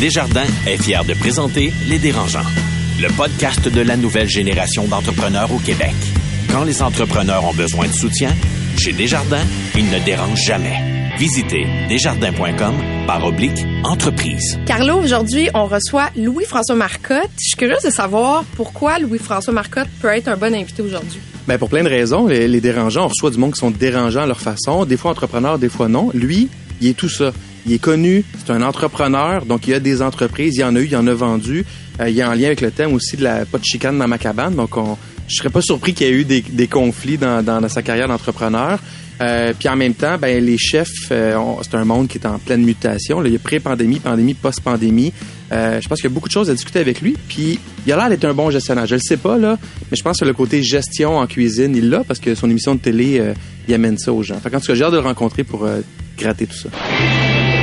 Desjardins est fier de présenter Les Dérangeants, le podcast de la nouvelle génération d'entrepreneurs au Québec. Quand les entrepreneurs ont besoin de soutien, chez Desjardins, ils ne dérangent jamais. Visitez desjardins.com par oblique entreprise. Carlo, aujourd'hui, on reçoit Louis-François Marcotte. Je suis curieuse de savoir pourquoi Louis-François Marcotte peut être un bon invité aujourd'hui. Ben pour plein de raisons. Les, les dérangeants, on reçoit du monde qui sont dérangeants à leur façon. Des fois entrepreneurs, des fois non. Lui, il est tout ça. Il est connu, c'est un entrepreneur, donc il a des entreprises, il y en a eu, il y en a vendu. Euh, il a en lien avec le thème aussi de la pas chicane dans ma cabane, donc on, je serais pas surpris qu'il y ait eu des, conflits dans, sa carrière d'entrepreneur. Euh, puis en même temps, ben les chefs, euh, c'est un monde qui est en pleine mutation. Là. Il y a pré-pandémie, pandémie, post-pandémie. Euh, je pense qu'il y a beaucoup de choses à discuter avec lui. Puis il a l'air d'être un bon gestionnaire. Je le sais pas là, mais je pense que le côté gestion en cuisine, il l'a parce que son émission de télé, euh, il amène ça aux gens. Fait qu'en tout cas, j'ai hâte de le rencontrer pour euh, gratter tout ça.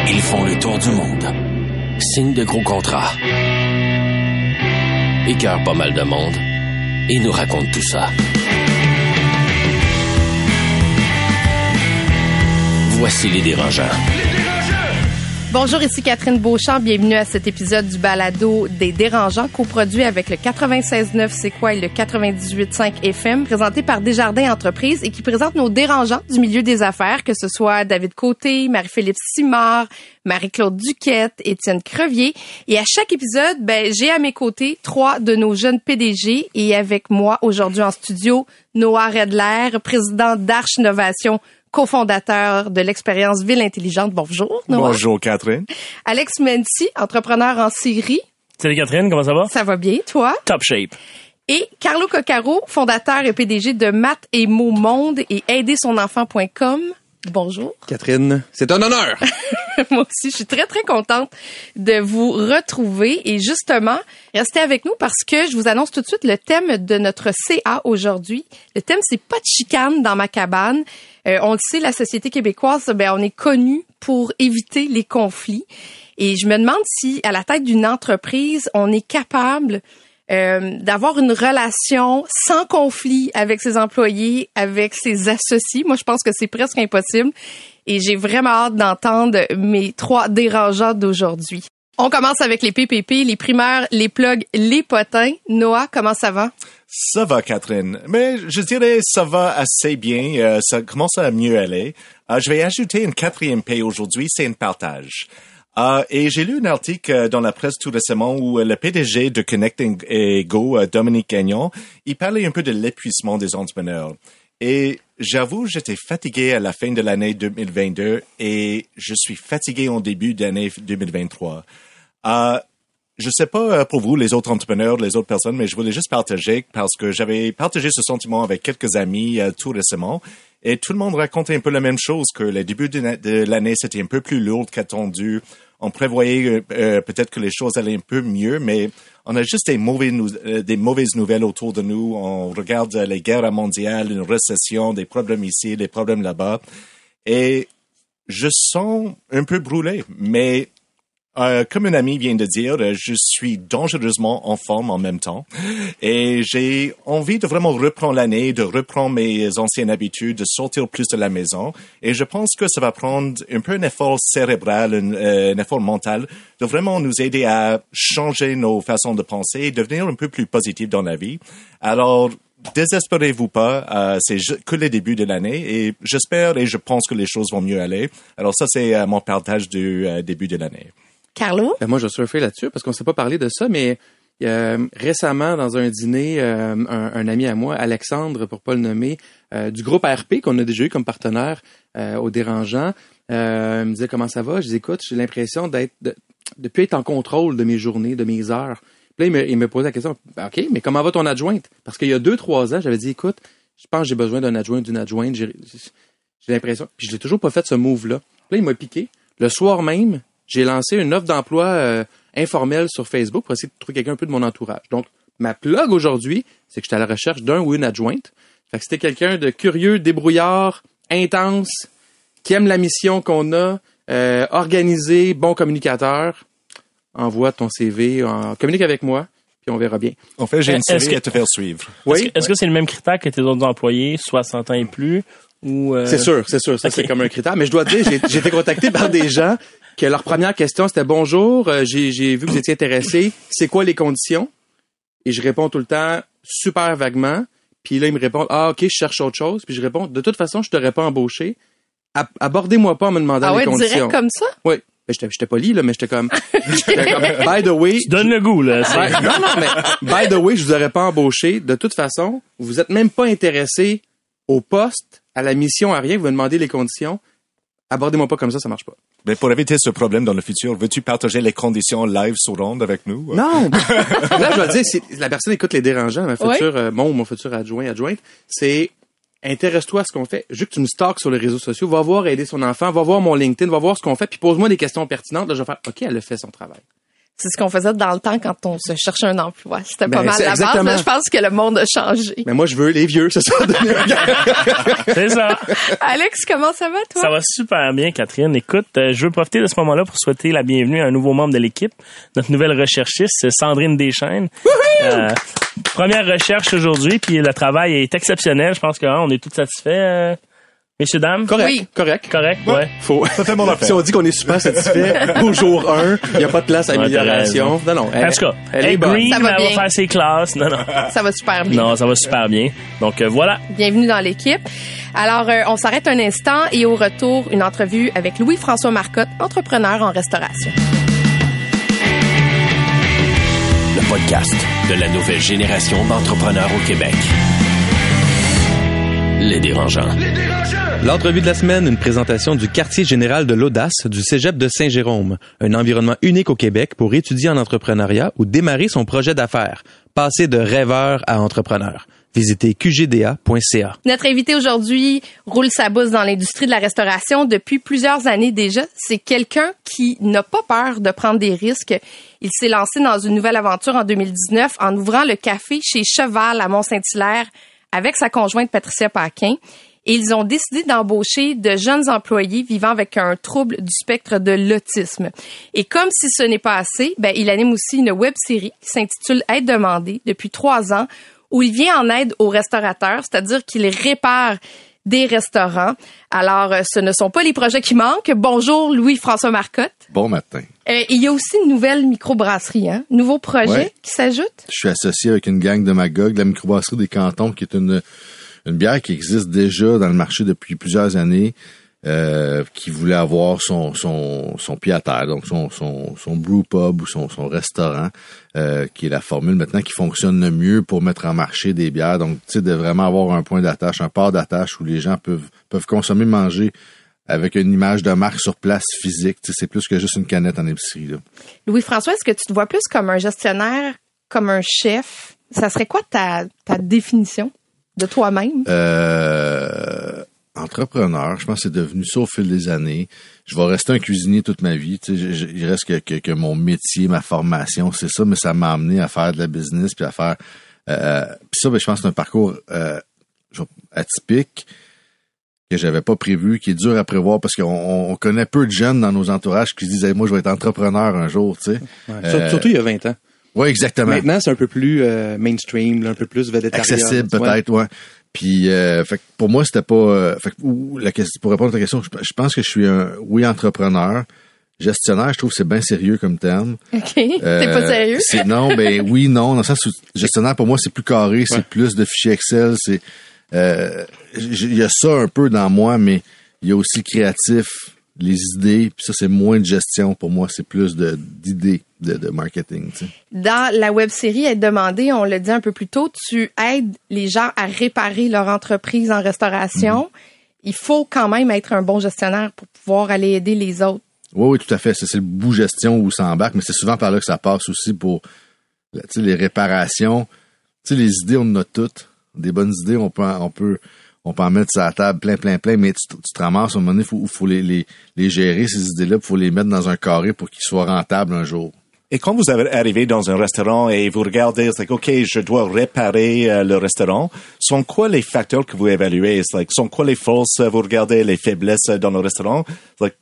Ils font le tour du monde. Signent de gros contrats. Écœurent pas mal de monde. Et nous racontent tout ça. Voici les dérangeants. Bonjour, ici Catherine Beauchamp. Bienvenue à cet épisode du balado des dérangeants, coproduit avec le 96.9 C'est quoi et le 98.5 FM, présenté par Desjardins Entreprises et qui présente nos dérangeants du milieu des affaires, que ce soit David Côté, Marie-Philippe Simard, Marie-Claude Duquette, Étienne Crevier. Et à chaque épisode, ben, j'ai à mes côtés trois de nos jeunes PDG et avec moi aujourd'hui en studio, Noah Redler, président d'Arche Innovation cofondateur de l'expérience Ville Intelligente. Bonjour, Noah. Bonjour Catherine. Alex Menti, entrepreneur en série. Salut Catherine, comment ça va? Ça va bien, toi? Top shape. Et Carlo Coccaro, fondateur et PDG de Math et Mots Monde et aidersonenfant.com. Bonjour. Catherine, c'est un honneur. Moi aussi, je suis très, très contente de vous retrouver. Et justement, restez avec nous parce que je vous annonce tout de suite le thème de notre CA aujourd'hui. Le thème, c'est pas de chicane dans ma cabane. Euh, on le sait, la société québécoise, ben, on est connu pour éviter les conflits. Et je me demande si, à la tête d'une entreprise, on est capable euh, d'avoir une relation sans conflit avec ses employés, avec ses associés. Moi, je pense que c'est presque impossible. Et j'ai vraiment hâte d'entendre mes trois dérangeants d'aujourd'hui. On commence avec les PPP, les primaires, les plugs, les potins. Noah, comment ça va? Ça va Catherine, mais je dirais ça va assez bien. Euh, ça commence à mieux aller. Euh, je vais ajouter une quatrième paye aujourd'hui, c'est un partage. Euh, et j'ai lu un article euh, dans la presse tout récemment où euh, le PDG de Connecting Go, euh, Dominique Gagnon, il parlait un peu de l'épuisement des entrepreneurs. Et j'avoue, j'étais fatigué à la fin de l'année 2022 et je suis fatigué en début d'année 2023. Euh, je sais pas pour vous, les autres entrepreneurs, les autres personnes, mais je voulais juste partager parce que j'avais partagé ce sentiment avec quelques amis tout récemment et tout le monde racontait un peu la même chose, que le début de, na- de l'année c'était un peu plus lourd qu'attendu. On prévoyait euh, euh, peut-être que les choses allaient un peu mieux, mais on a juste des, euh, mauvaises nouvelles autour de nous. On regarde euh, les guerres mondiales, une récession, des problèmes ici, des problèmes là-bas. Et je sens un peu brûlé, mais euh, comme un ami vient de dire, euh, je suis dangereusement en forme en même temps. Et j'ai envie de vraiment reprendre l'année, de reprendre mes anciennes habitudes, de sortir plus de la maison. Et je pense que ça va prendre un peu un effort cérébral, un, euh, effort mental, de vraiment nous aider à changer nos façons de penser et devenir un peu plus positif dans la vie. Alors, désespérez-vous pas, euh, c'est que le début de l'année et j'espère et je pense que les choses vont mieux aller. Alors ça, c'est euh, mon partage du début de l'année. Carlo? Ben, moi, je surfais là-dessus parce qu'on s'est pas parlé de ça, mais euh, récemment, dans un dîner, euh, un, un ami à moi, Alexandre, pour pas le nommer, euh, du groupe RP qu'on a déjà eu comme partenaire euh, au Dérangeant, euh, me disait comment ça va? Je dis écoute, j'ai l'impression d'être de, de plus être en contrôle de mes journées, de mes heures. Puis là, il me, posait la question, Ben, OK, mais comment va ton adjointe? Parce qu'il y a deux, trois ans, j'avais dit, écoute, je pense que j'ai besoin d'un adjoint, d'une adjointe. J'ai l'impression. Puis je l'ai toujours pas fait ce move-là. Puis là, il m'a piqué. Le soir même, j'ai lancé une offre d'emploi euh, informelle sur Facebook pour essayer de trouver quelqu'un un peu de mon entourage. Donc, ma plug aujourd'hui, c'est que j'étais à la recherche d'un ou une adjointe. Fait que c'était quelqu'un de curieux, débrouillard, intense, qui aime la mission qu'on a, euh, organisé, bon communicateur. Envoie ton CV, en- communique avec moi, puis on verra bien. En fait, j'ai une Est-ce série que- à te faire suivre. Est-ce que- Est-ce que c'est le même critère que tes autres employés, 60 ans et plus? Ou, euh, C'est sûr, c'est sûr. Ça, c'est comme un critère. Mais je dois te dire, j'ai j'ai été contacté par des gens que leur première question, c'était bonjour, euh, j'ai j'ai vu que vous étiez intéressé. C'est quoi les conditions? Et je réponds tout le temps super vaguement. Puis là, ils me répondent, ah, OK, je cherche autre chose. Puis je réponds, de toute façon, je t'aurais pas embauché. Ab- Abordez-moi pas en me demandant Ah les ouais, conditions. direct comme ça? Oui. Ben, j'étais, j'étais poli, là, mais j'étais comme, comme, by the way. Tu donnes le goût, là. c'est- Ouais, non, non, mais, by the way, je vous aurais pas embauché. De toute façon, vous êtes même pas intéressé au poste, à la mission, à rien. Vous me demandez les conditions. Abordez-moi pas comme ça, ça marche pas. Mais pour éviter ce problème dans le futur, veux-tu partager les conditions live sur Ronde avec nous? Non! Là, je vais dire, si la personne écoute les dérangeants, ma Ouais. future, euh, mon, mon futur adjoint, adjointe, c'est intéresse-toi à ce qu'on fait. Juste que tu me stalks sur les réseaux sociaux, va voir aider son enfant, va voir mon LinkedIn, va voir ce qu'on fait, puis pose-moi des questions pertinentes. Là, je vais faire, OK, elle a fait son travail. C'est ce qu'on faisait dans le temps quand on se cherchait un emploi. C'était pas Ben, mal la base. Là, je pense que le monde a changé. Mais moi, je veux les vieux, c'est ça. C'est ça. Alex, comment ça va, toi? Ça va super bien, Catherine. Écoute, euh, je veux profiter de ce moment-là pour souhaiter la bienvenue à un nouveau membre de l'équipe, notre nouvelle recherchiste, c'est Sandrine Deschaines. Euh, première recherche aujourd'hui, puis le travail est exceptionnel. Je pense qu'on est tous satisfaits, euh, messieurs, dames? correct, Oui. correct. Correct, ouais. Faut... Ça fait mon affaire. Si on dit qu'on est super satisfait au jour 1, il n'y a pas de place à amélioration. Non, non. Elle, En tout cas, elle elle est green, Ça va elle va bien. faire ses classes. Non, non. Ça va super bien. Non, ça va super bien. Donc euh, voilà. Bienvenue dans l'équipe. Alors, euh, on s'arrête un instant et au retour, une entrevue avec Louis-François Marcotte, entrepreneur en restauration. Le podcast de la nouvelle génération d'entrepreneurs au Québec. Les dérangeants. L'entrevue de la semaine, une présentation du quartier général de l'audace du Cégep de Saint-Jérôme, un environnement unique au Québec pour étudier en entrepreneuriat ou démarrer son projet d'affaires, passer de rêveur à entrepreneur. Visitez qgda.ca. Notre invité aujourd'hui roule sa bosse dans l'industrie de la restauration depuis plusieurs années déjà. C'est quelqu'un qui n'a pas peur de prendre des risques. Il s'est lancé dans une nouvelle aventure en 2019 en ouvrant le café chez Cheval à Mont-Saint-Hilaire avec sa conjointe Patricia Paquin. Et ils ont décidé d'embaucher de jeunes employés vivant avec un trouble du spectre de l'autisme. Et comme si ce n'est pas assez, ben, il anime aussi une web série qui s'intitule Aide demandée depuis trois ans où il vient en aide aux restaurateurs, c'est-à-dire qu'il répare des restaurants. Alors, euh, ce ne sont pas les projets qui manquent. Bonjour, Louis-François Marcotte. Bon matin. Euh, il y a aussi une nouvelle microbrasserie, hein? Nouveau projet Ouais. qui s'ajoute? Je suis associé avec une gang de Magog, de la microbrasserie des cantons, qui est une, une bière qui existe déjà dans le marché depuis plusieurs années, euh, qui voulait avoir son, son, pied à terre, donc son, son, son brew pub ou son, son restaurant, euh, qui est la formule maintenant qui fonctionne le mieux pour mettre en marché des bières. Donc, tu sais, de vraiment avoir un point d'attache, un port d'attache où les gens peuvent, peuvent consommer, manger avec une image de marque sur place physique. Tu sais, c'est plus que juste une canette en épicerie. Louis-François, est-ce que tu te vois plus comme un gestionnaire, comme un chef? Ça serait quoi ta, ta définition? De toi-même? Euh, entrepreneur, je pense que c'est devenu ça au fil des années. Je vais rester un cuisinier toute ma vie. Tu sais, je- je- il reste que, que, que mon métier, ma formation, c'est ça, mais ça m'a amené à faire de la business puis à faire. Euh, puis ça, ben, je pense que c'est un parcours euh, je- atypique que j'avais pas prévu, qui est dur à prévoir parce qu'on on connaît peu de jeunes dans nos entourages qui se disent Hey, moi je vais être entrepreneur un jour, tu sais. Euh, Surtout il y a 20 ans. Ouais, exactement. Maintenant, c'est un peu plus euh, mainstream, là, un peu plus végétarien. accessible peut-être ouais puis euh, fait pour moi c'était pas euh, fait ou, la question pour répondre à ta question je, je pense que je suis un oui entrepreneur gestionnaire je trouve que c'est bien sérieux comme terme OK. T'es pas sérieux? c'est non ben oui non dans le sens où gestionnaire pour moi c'est plus carré c'est plus de fichiers Excel c'est euh, j- il y a ça un peu dans moi mais il y a aussi le créatif les idées puis ça c'est moins de gestion pour moi c'est plus d'idées de, de marketing tu sais. Dans la web série Être demandé, on l'a dit un peu plus tôt, tu aides les gens à réparer leur entreprise en restauration. Mhm. Il faut quand même être un bon gestionnaire pour pouvoir aller aider les autres. Oui, oui, tout à fait. C'est c'est le bout gestion où ça embarque, mais c'est souvent par là que ça passe aussi pour tu sais, les réparations. Tu sais, les idées, on en a toutes. Des bonnes idées, on peut, on peut, on peut en mettre sur la table plein, plein, plein, mais tu, tu te ramasses à un moment donné, il faut, les, gérer, ces idées-là, il faut les mettre dans un carré pour qu'ils soient rentables un jour. Et quand vous arrivez dans un restaurant et vous regardez, c'est like, OK, je dois réparer euh, le restaurant, sont quoi les facteurs que vous évaluez? Like, sont quoi les forces? euh, Vous regardez les faiblesses euh, dans le restaurant?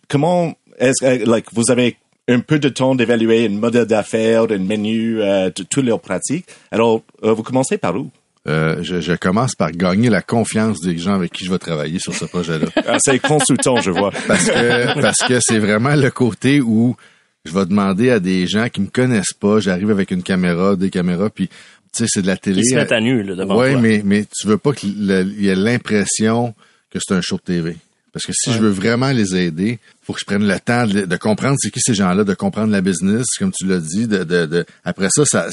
Comment est-ce que, like, vous avez un peu de temps d'évaluer un modèle d'affaires, un menu, euh, toutes leurs pratiques? Alors, euh, vous commencez par où? Euh, je, je commence par gagner la confiance des gens avec qui je vais travailler sur ce projet-là. Ah, c'est consultant, je vois. parce que parce que c'est vraiment le côté où je vais demander à des gens qui me connaissent pas, j'arrive avec une caméra, des caméras, puis tu sais c'est de la télé. Ils se mettent à nu là, devant Ouais, toi. mais mais tu veux pas qu'il y ait l'impression que c'est un show de TV. Parce que si je veux vraiment les aider, faut que je prenne le temps de, de comprendre c'est qui ces gens-là, de comprendre la business, comme tu l'as dit. De, de, de- après ça, ça,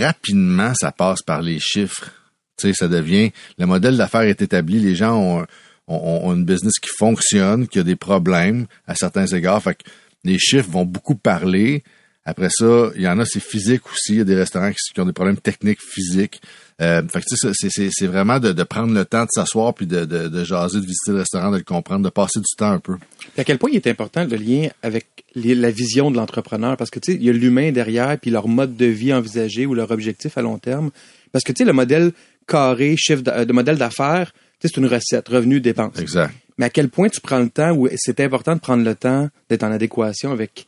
rapidement, ça passe par les chiffres. Tu sais, ça devient le modèle d'affaires est établi. Les gens ont, ont, ont une business qui fonctionne, qui a des problèmes à certains égards. Fait que les chiffres vont beaucoup parler. Après ça, il y en a, c'est physique aussi. Il y a des restaurants qui, ont des problèmes techniques physiques. Euh, fait que tu sais, c'est- c'est c'est vraiment de, de prendre le temps de s'asseoir puis de, de, de jaser, de visiter le restaurant, de le comprendre, de passer du temps un peu. À quel point il est important le lien avec la vision de l'entrepreneur? Parce que tu sais il y a l'humain derrière puis leur mode de vie envisagé ou leur objectif à long terme parce que tu sais le modèle carré chiffre de, de modèle d'affaires tu sais c'est une recette revenu dépenses Exact. mais à quel point tu prends le temps ou c'est important de prendre le temps d'être en adéquation avec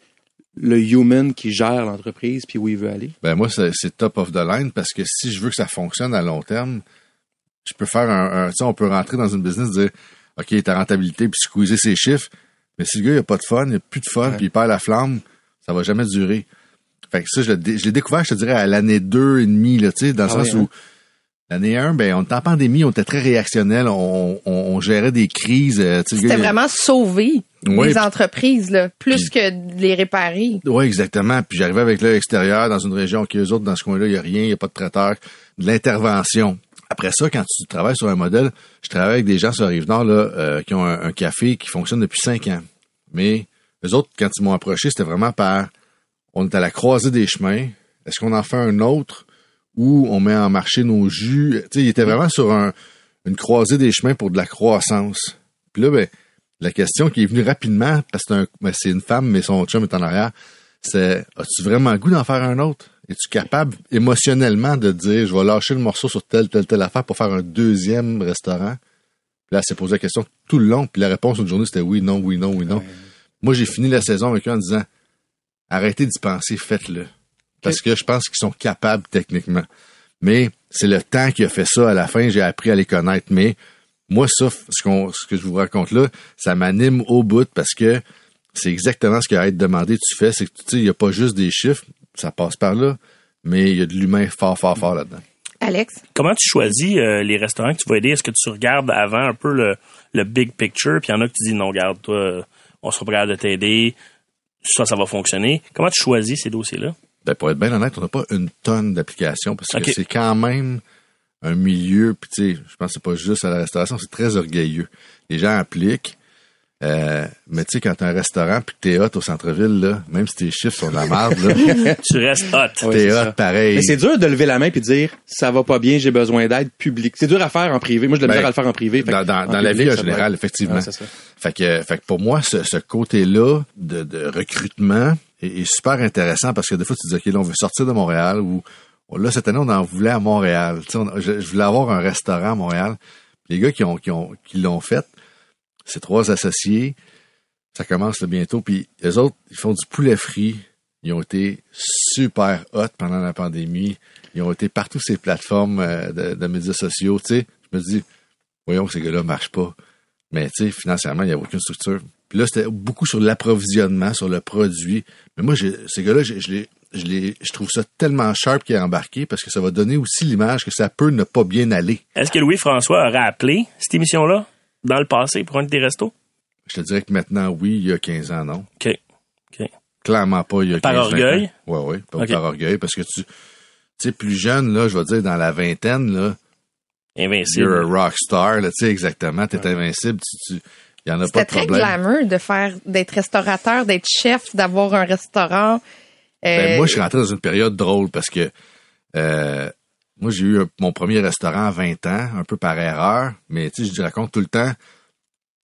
le human qui gère l'entreprise puis où il veut aller? Ben moi, c'est top of the line parce que si je veux que ça fonctionne à long terme, je peux faire un, un tu sais, on peut rentrer dans une business dire OK, ta rentabilité puis squeezer ses chiffres, mais si le gars il a pas de fun, il a plus de fun, Ouais. puis il perd la flamme, ça va jamais durer. Fait que ça, je l'ai découvert, je te dirais, à l'année deux et demi, là, tu sais, dans le Ah sens ouais, où l'année 1, ben, on était en pandémie, on était très réactionnel, on, on, on gérait des crises. euh, C'était vraiment sauver Ouais, les entreprises, là, plus que de les réparer. Oui, exactement. Puis j'arrivais avec l'œil extérieur dans une région qui, eux autres, dans ce coin-là, il n'y a rien, il n'y a pas de traiteur, de l'intervention. Après ça, quand tu travailles sur un modèle, je travaille avec des gens sur Rive-Nord là, euh, qui ont un, un café qui fonctionne depuis cinq ans. Mais eux autres, quand ils m'ont approché, c'était vraiment par on est à la croisée des chemins. Est-ce qu'on en fait un autre? Ou on met en marché nos jus? Tu sais, il était vraiment sur un, une croisée des chemins pour de la croissance. Puis là, ben, la question qui est venue rapidement, parce que c'est un- ben, c'est une femme, mais son chum est en arrière, c'est as-tu vraiment le goût d'en faire un autre? Es-tu capable émotionnellement de dire je vais lâcher le morceau sur telle, telle, telle affaire pour faire un deuxième restaurant? Puis là, elle s'est posé la question tout le long, puis la réponse d'une journée, c'était oui, non, oui, non, oui, non. Moi, j'ai fini la saison avec eux en disant arrêtez d'y penser, faites-le. Parce que je pense qu'ils sont capables techniquement. Mais c'est le temps qui a fait ça. À la fin, j'ai appris à les connaître. Mais moi, ça, ce, qu'on, ce que je vous raconte là, ça m'anime au bout parce que c'est exactement ce qu'il a à être demandé. Tu fais, c'est que tu sais, il n'y a pas juste des chiffres, ça passe par là, mais il y a de l'humain fort, fort, fort là-dedans. Alex? Comment tu choisis euh, les restaurants que tu vas aider? Est-ce que tu regardes avant un peu le, le big picture, puis il y en a que tu dis non, regarde, toi, on sera prêt de t'aider, ça, ça va fonctionner. Comment tu choisis ces dossiers-là? Ben, pour être bien honnête, on n'a pas une tonne d'applications parce que c'est quand même un milieu, puis tu sais, je pense que c'est pas juste à la restauration, c'est très orgueilleux. Les gens appliquent, euh, mais tu sais, quand t'as un restaurant puis que t'es hot au centre-ville, là, même si tes chiffres sont de la merde, là, Tu restes hot. T'es c'est hot ça. pareil. mais c'est dur de lever la main puis de dire ça va pas bien j'ai besoin d'aide publique c'est dur à faire en privé moi je l'ai Ben, à le faire en privé dans, que dans, en dans la vie en général, être- effectivement. Ouais, c'est ça. Fait que, fait que pour moi, ce, ce côté-là de, de recrutement est, est super intéressant parce que des fois, tu dis, OK, là, on veut sortir de Montréal ou oh, là, cette année, on en voulait à Montréal. Tu sais, on- je, je voulais avoir un restaurant à Montréal. Les gars qui ont qui ont qui l'ont fait, c'est trois associés. Ça commence là, bientôt. Puis les autres, ils font du poulet frit. Ils ont été super hot pendant la pandémie. Ils ont été partout ces plateformes euh, de, de médias sociaux. Tu sais, je me dis, voyons que ces gars-là marchent pas. Mais tu sais, financièrement, il n'y a aucune structure. Puis là, c'était beaucoup sur l'approvisionnement, sur le produit. Mais moi, ces gars-là, je, je, les, je, les, je trouve ça tellement sharp qui est embarqué parce que ça va donner aussi l'image que ça peut ne pas bien aller. Est-ce que Louis-François aurait appelé cette émission-là dans le passé pour un de tes restos? Je te dirais que maintenant, oui, il y a 15 ans, non. OK. OK. Clairement pas il y a Par 15 orgueil? Oui, oui, pas Ok. par orgueil, parce que tu, tu sais, plus jeune, là, je vais dire, dans la vingtaine, là, Invincible. you're a rock star, là, tu sais, exactement, t'es invincible, tu, tu, y en a pas C'était de très glamour de faire, d'être restaurateur, d'être chef, d'avoir un restaurant. Ben, Euh, moi, je suis rentré dans une période drôle parce que euh, moi, j'ai eu mon premier restaurant à 20 ans, un peu par erreur, mais tu sais, je raconte tout le temps.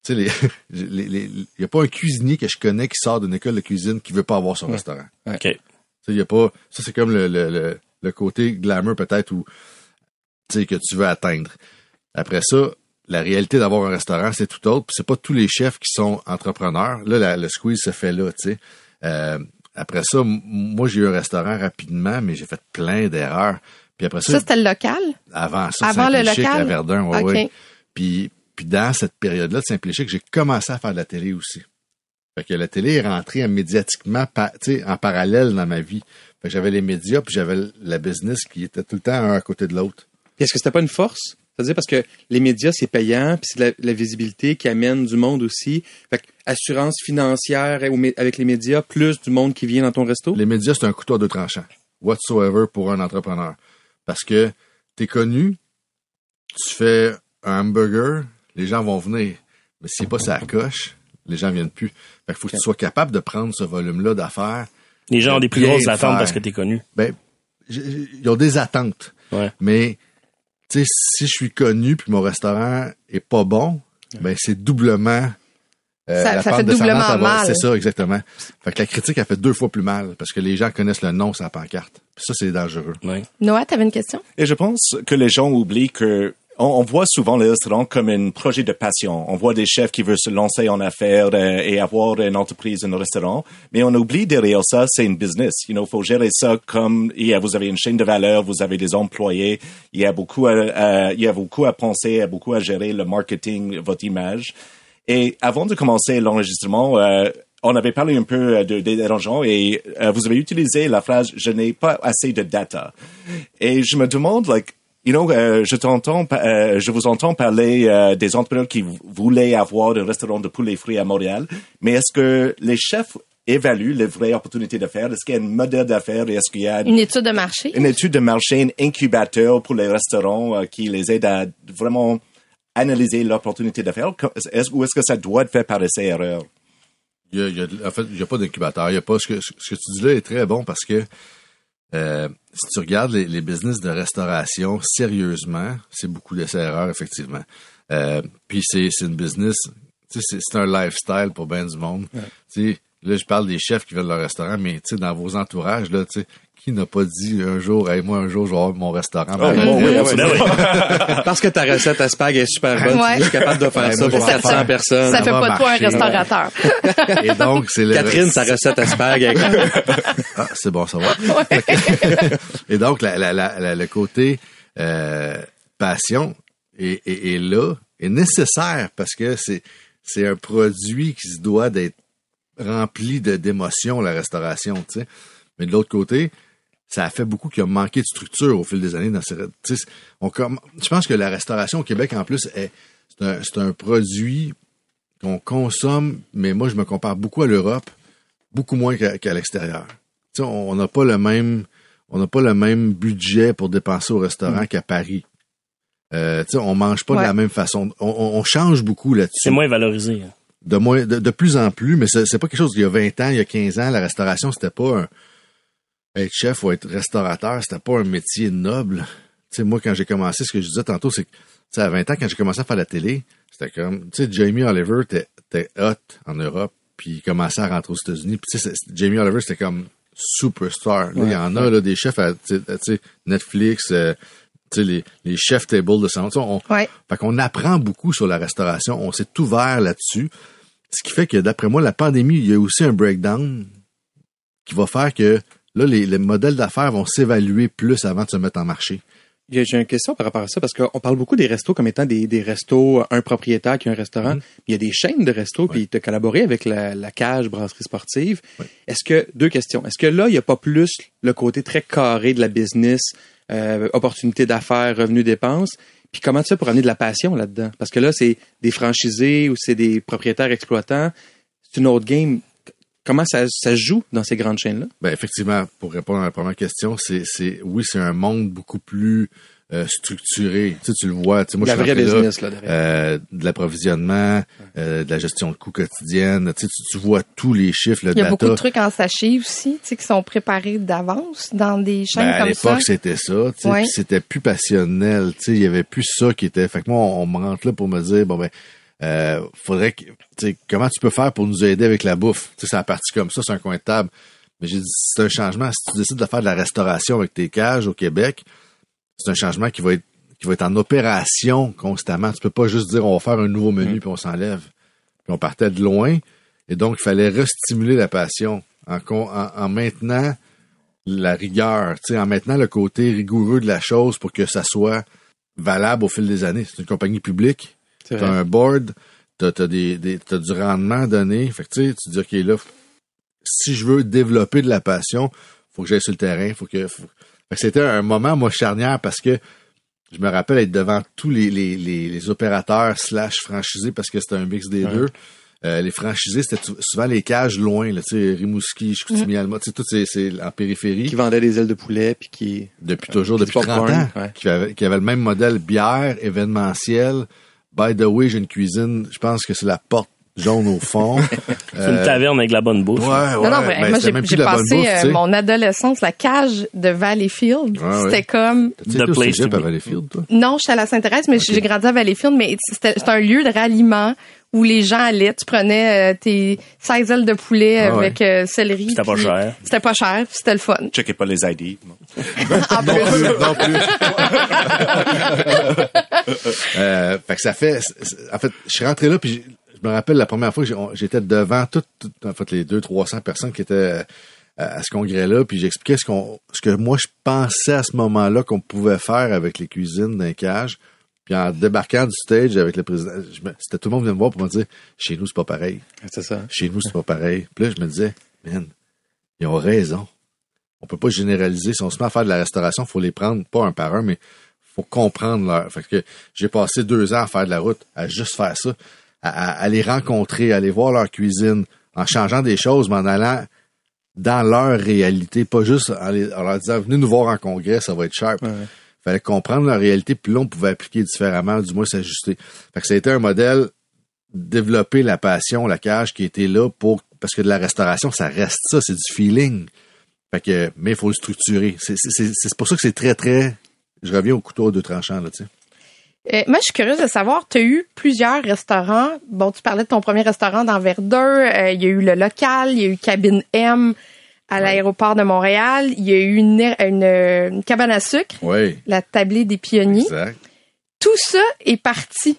Tu sais, il n'y a pas un cuisinier que je connais qui sort d'une école de cuisine qui veut pas avoir son restaurant. OK. Tu sais, il y a pas. Ça, c'est comme le, le, le, le côté glamour peut-être tu sais que tu veux atteindre. Après ça, la réalité d'avoir un restaurant, c'est tout autre. Puis c'est pas tous les chefs qui sont entrepreneurs. Là, la- le squeeze se fait là, tu sais. Euh, après ça, moi, j'ai eu un restaurant rapidement, mais j'ai fait plein d'erreurs. Puis après ça, Ça, c'était le local? avant ça, Avant le local? à Verdun, ouais. Puis, puis dans cette période-là de Simplichic, j'ai commencé à faire de la télé aussi. Fait que la télé est rentrée médiatiquement pa- tu sais, en parallèle dans ma vie. Fait que j'avais les médias, puis j'avais la business qui était tout le temps un à côté de l'autre. Puis Est-ce que c'était pas une force? C'est-à-dire parce que les médias, c'est payant, puis c'est de la, la visibilité qui amène du monde aussi. Fait que assurance financière avec les médias, plus du monde qui vient dans ton resto? Les médias, c'est un couteau à deux tranchants. Whatsoever pour un entrepreneur. Parce que t'es connu, tu fais un hamburger, les gens vont venir. Mais si c'est pas ça coche, les gens viennent plus. Fait qu'il faut que tu sois capable de prendre ce volume-là d'affaires. Les gens ont des plus grosses attentes parce que t'es connu. Ben, ils ont des attentes. Ouais. Mais, sais, si je suis connu puis mon restaurant est pas bon, ben, c'est doublement. euh, Ça- la ça pente fait doublement va- mal. C'est ça, exactement. Fait que la critique, a fait deux fois plus mal parce que les gens connaissent le nom sur la pancarte. Puis ça, c'est dangereux. Ouais. Noah, t'avais une question? Et je pense que les gens oublient que on, on voit souvent les restaurants comme un projet de passion. On voit des chefs qui veulent se lancer en affaires euh, et avoir une entreprise, un restaurant, mais on oublie derrière ça, c'est une business. You know, faut gérer ça comme il y a, vous avez une chaîne de valeur, vous avez des employés, il y a beaucoup, à, à- il y a beaucoup à penser, il y a beaucoup à gérer le marketing, votre image. Et avant de commencer l'enregistrement, euh, on avait parlé un peu euh, de, des dérangeants et euh, vous avez utilisé la phrase « je n'ai pas assez de data ». Et je me demande, like, you know, euh, je t'entends, euh, je vous entends parler euh, des entrepreneurs qui vou- voulaient avoir un restaurant de poulet frit à Montréal, mais est-ce que les chefs évaluent les vraies opportunités d'affaires? Est-ce qu'il y a un modèle d'affaires? Et est-ce qu'il y a Une étude de marché? une étude de marché, un incubateur pour les restaurants euh, qui les aide à vraiment analyser l'opportunité d'affaires? Ou est-ce que ça doit être fait par essai erreur? Il y a, il y a- en fait, il n'y a pas d'incubateur. Il y a pas, ce, que, ce que tu dis là est très bon parce que euh, si tu regardes les, les business de restauration sérieusement, c'est beaucoup d'essais-erreurs, effectivement. Euh, puis c'est, une business, c'est, un lifestyle pour ben du monde. Là, je parle des chefs qui veulent leur restaurant, mais dans vos entourages, là, tu sais, qui n'a pas dit un jour, hey, moi, un jour, je vais avoir mon restaurant. Ben, bon, oui. Parce que ta recette à spag est super bonne, Ouais. tu es capable de faire Ouais, ça pour je vais 400 faire- personnes. Ça fait va pas de toi un restaurateur. Et donc, c'est le Catherine, sa recette à spag est Ah, c'est bon à savoir. Et donc, la, la, la, la- le côté euh, passion est, est, est là, est nécessaire parce que c'est c'est un produit qui se doit d'être rempli de d'émotions, la restauration, tu sais. Mais de l'autre côté, ça a fait beaucoup qu'il a manqué de structure au fil des années dans ces, on je pense que la restauration au Québec, en plus, est, c'est un, c'est un produit qu'on consomme, mais moi, je me compare beaucoup à l'Europe, beaucoup moins qu'à qu'à l'extérieur. Tu sais, on n'a pas le même, on n'a pas le même budget pour dépenser au restaurant qu'à Paris. Euh, tu sais, on mange pas de la même façon. On, on- on change beaucoup là-dessus. C'est moins valorisé. hein. De, moins, de, de plus en plus, mais c'est c'est pas quelque chose. Il y a 20 ans, il y a 15 ans, la restauration, c'était pas un, être chef ou être restaurateur, c'était pas un métier noble. Tu sais, moi, quand j'ai commencé, ce que je disais tantôt, c'est que, tu sais, à 20 ans, quand j'ai commencé à faire la télé, c'était comme, tu sais, Jamie Oliver était, hot en Europe, puis il commençait à rentrer aux États-Unis. Puis, tu sais, Jamie Oliver, c'était comme superstar. Là, il y en a, là, des chefs à, tu sais, Netflix, euh, tu sais, les, les chefs table de sais, On, Ouais. fait qu'on apprend beaucoup sur la restauration. On s'est ouvert là-dessus. Ce qui fait que, d'après moi, la pandémie, il y a aussi un breakdown qui va faire que là, les, les modèles d'affaires vont s'évaluer plus avant de se mettre en marché. J'ai une question par rapport à ça parce qu'on parle beaucoup des restos comme étant des, des restos, un propriétaire qui a un restaurant. Il y a des chaînes de restos, puis tu as collaboré avec la, la cage brasserie sportive. Est-ce que, deux questions, est-ce que là, il n'y a pas plus le côté très carré de la business, euh, opportunité d'affaires, revenus, dépenses? Puis comment tu fais pour amener de la passion là-dedans? Parce que là, c'est des franchisés ou c'est des propriétaires exploitants. C'est une autre game. Comment ça, ça se joue dans ces grandes chaînes-là? Ben, effectivement, pour répondre à la première question, c'est, c'est, oui, c'est un monde beaucoup plus euh, structuré. Tu sais, tu le vois. Tu sais, moi, La je suis là, là, euh, de l'approvisionnement, euh, de la gestion de coûts quotidienne. Tu, sais, tu, tu vois tous les chiffres, le Il y a data. beaucoup de trucs en sachet aussi, tu sais, qui sont préparés d'avance dans des chaînes Ben, à comme ça. l'époque, c'était ça. tu sais, Ouais. puis c'était plus passionnel. tu sais, Il y avait plus ça qui était. Fait que moi, on, on me rentre là pour me dire, bon ben, euh, faudrait que. Comment tu peux faire pour nous aider avec la bouffe? Tu sais, C'est la partie comme ça, c'est un coin de table. Mais j'ai dit, c'est un changement. Si tu décides de faire de la restauration avec tes cages au Québec, c'est un changement qui va être qui va être en opération constamment. Tu peux pas juste dire on va faire un nouveau menu puis on s'enlève. Puis on partait de loin. Et donc, il fallait restimuler la passion en, en, en maintenant la rigueur, tu sais, en maintenant le côté rigoureux de la chose pour que ça soit valable au fil des années. C'est une compagnie publique, t'as un board, t'as, t'as des, des- t'as du rendement donné. Fait que tu sais, tu dis, OK, là, si je veux développer de la passion, faut que j'aille sur le terrain, faut que, faut- Fait que c'était un moment, moi, charnière parce que je me rappelle être devant tous les, les, les, les opérateurs slash franchisés parce que c'était un mix des deux. Euh, les franchisés, c'était souvent les cages loin, là, tu sais, Rimouski, Chicoutimi, Alma, tu sais, tout c'est, c'est en périphérie. Qui vendait des ailes de poulet puis qui Depuis toujours, Puis depuis du 30 popcorn, ans, ouais. qui, avait, qui avait le même modèle bière, événementiel. By the way, j'ai une cuisine, je pense que c'est la porte jaune au fond. C'est une taverne avec la bonne bouffe. Ouais, ouais. Non, non, mais ben, moi, j'ai même plus j'ai de la bonne passé bouffe, euh, mon adolescence, la cage de Valleyfield. Ouais, ouais. C'était comme... Tu The place to à. Valleyfield, toi? Non, je suis à la Sainte-Thérèse, mais j'ai grandi à Valleyfield, mais c'était c'était un lieu de ralliement où les gens allaient, tu prenais euh, tes 16 ailes de poulet Ah ouais. avec euh, céleri. C'était pas cher. C'était pas cher, puis c'était le fun. Checkez pas les ID. non. En non plus. plus, non plus. euh, fait que ça fait, en fait, je suis rentré là puis je me rappelle la première fois que j'étais devant toutes, toutes- en fait, les deux, 300 personnes qui étaient euh, à ce congrès-là puis j'expliquais ce qu'on, ce que moi je pensais à ce moment-là qu'on pouvait faire avec les cuisines d'un cage. Puis en débarquant du stage avec le président, c'était tout le monde venait me voir pour me dire, chez nous c'est pas pareil. c'est ça. Chez nous, c'est pas pareil. Puis là, je me disais, man, ils ont raison. On peut pas généraliser. Si on se met à faire de la restauration, faut les prendre, pas un par un, mais faut comprendre leur. Fait que j'ai passé deux ans à faire de la route, à juste faire ça, à, à- à les rencontrer, à aller voir leur cuisine, en changeant des choses, mais en allant dans leur réalité, pas juste en, les- en leur disant, venez nous voir en congrès, ça va être sharp. Ouais. Fallait comprendre leur réalité, puis là, on pouvait appliquer différemment, du moins s'ajuster. Fait que ça a été un modèle développer la passion, la cage qui était là pour parce que de la restauration, ça reste ça, c'est du feeling. Fait que mais il faut le structurer. C'est pour ça que c'est très très je reviens au couteau à deux tranchants là, tu sais. Euh, moi, je suis curieuse de savoir, tu as eu plusieurs restaurants. Bon, tu parlais de ton premier restaurant dans Verdun. euh, Il y a eu le local, il y a eu Cabine M à l'aéroport de Montréal. Il y a eu une, une, une cabane à sucre, Oui. la tablée des pionniers. Exact. Tout ça est parti.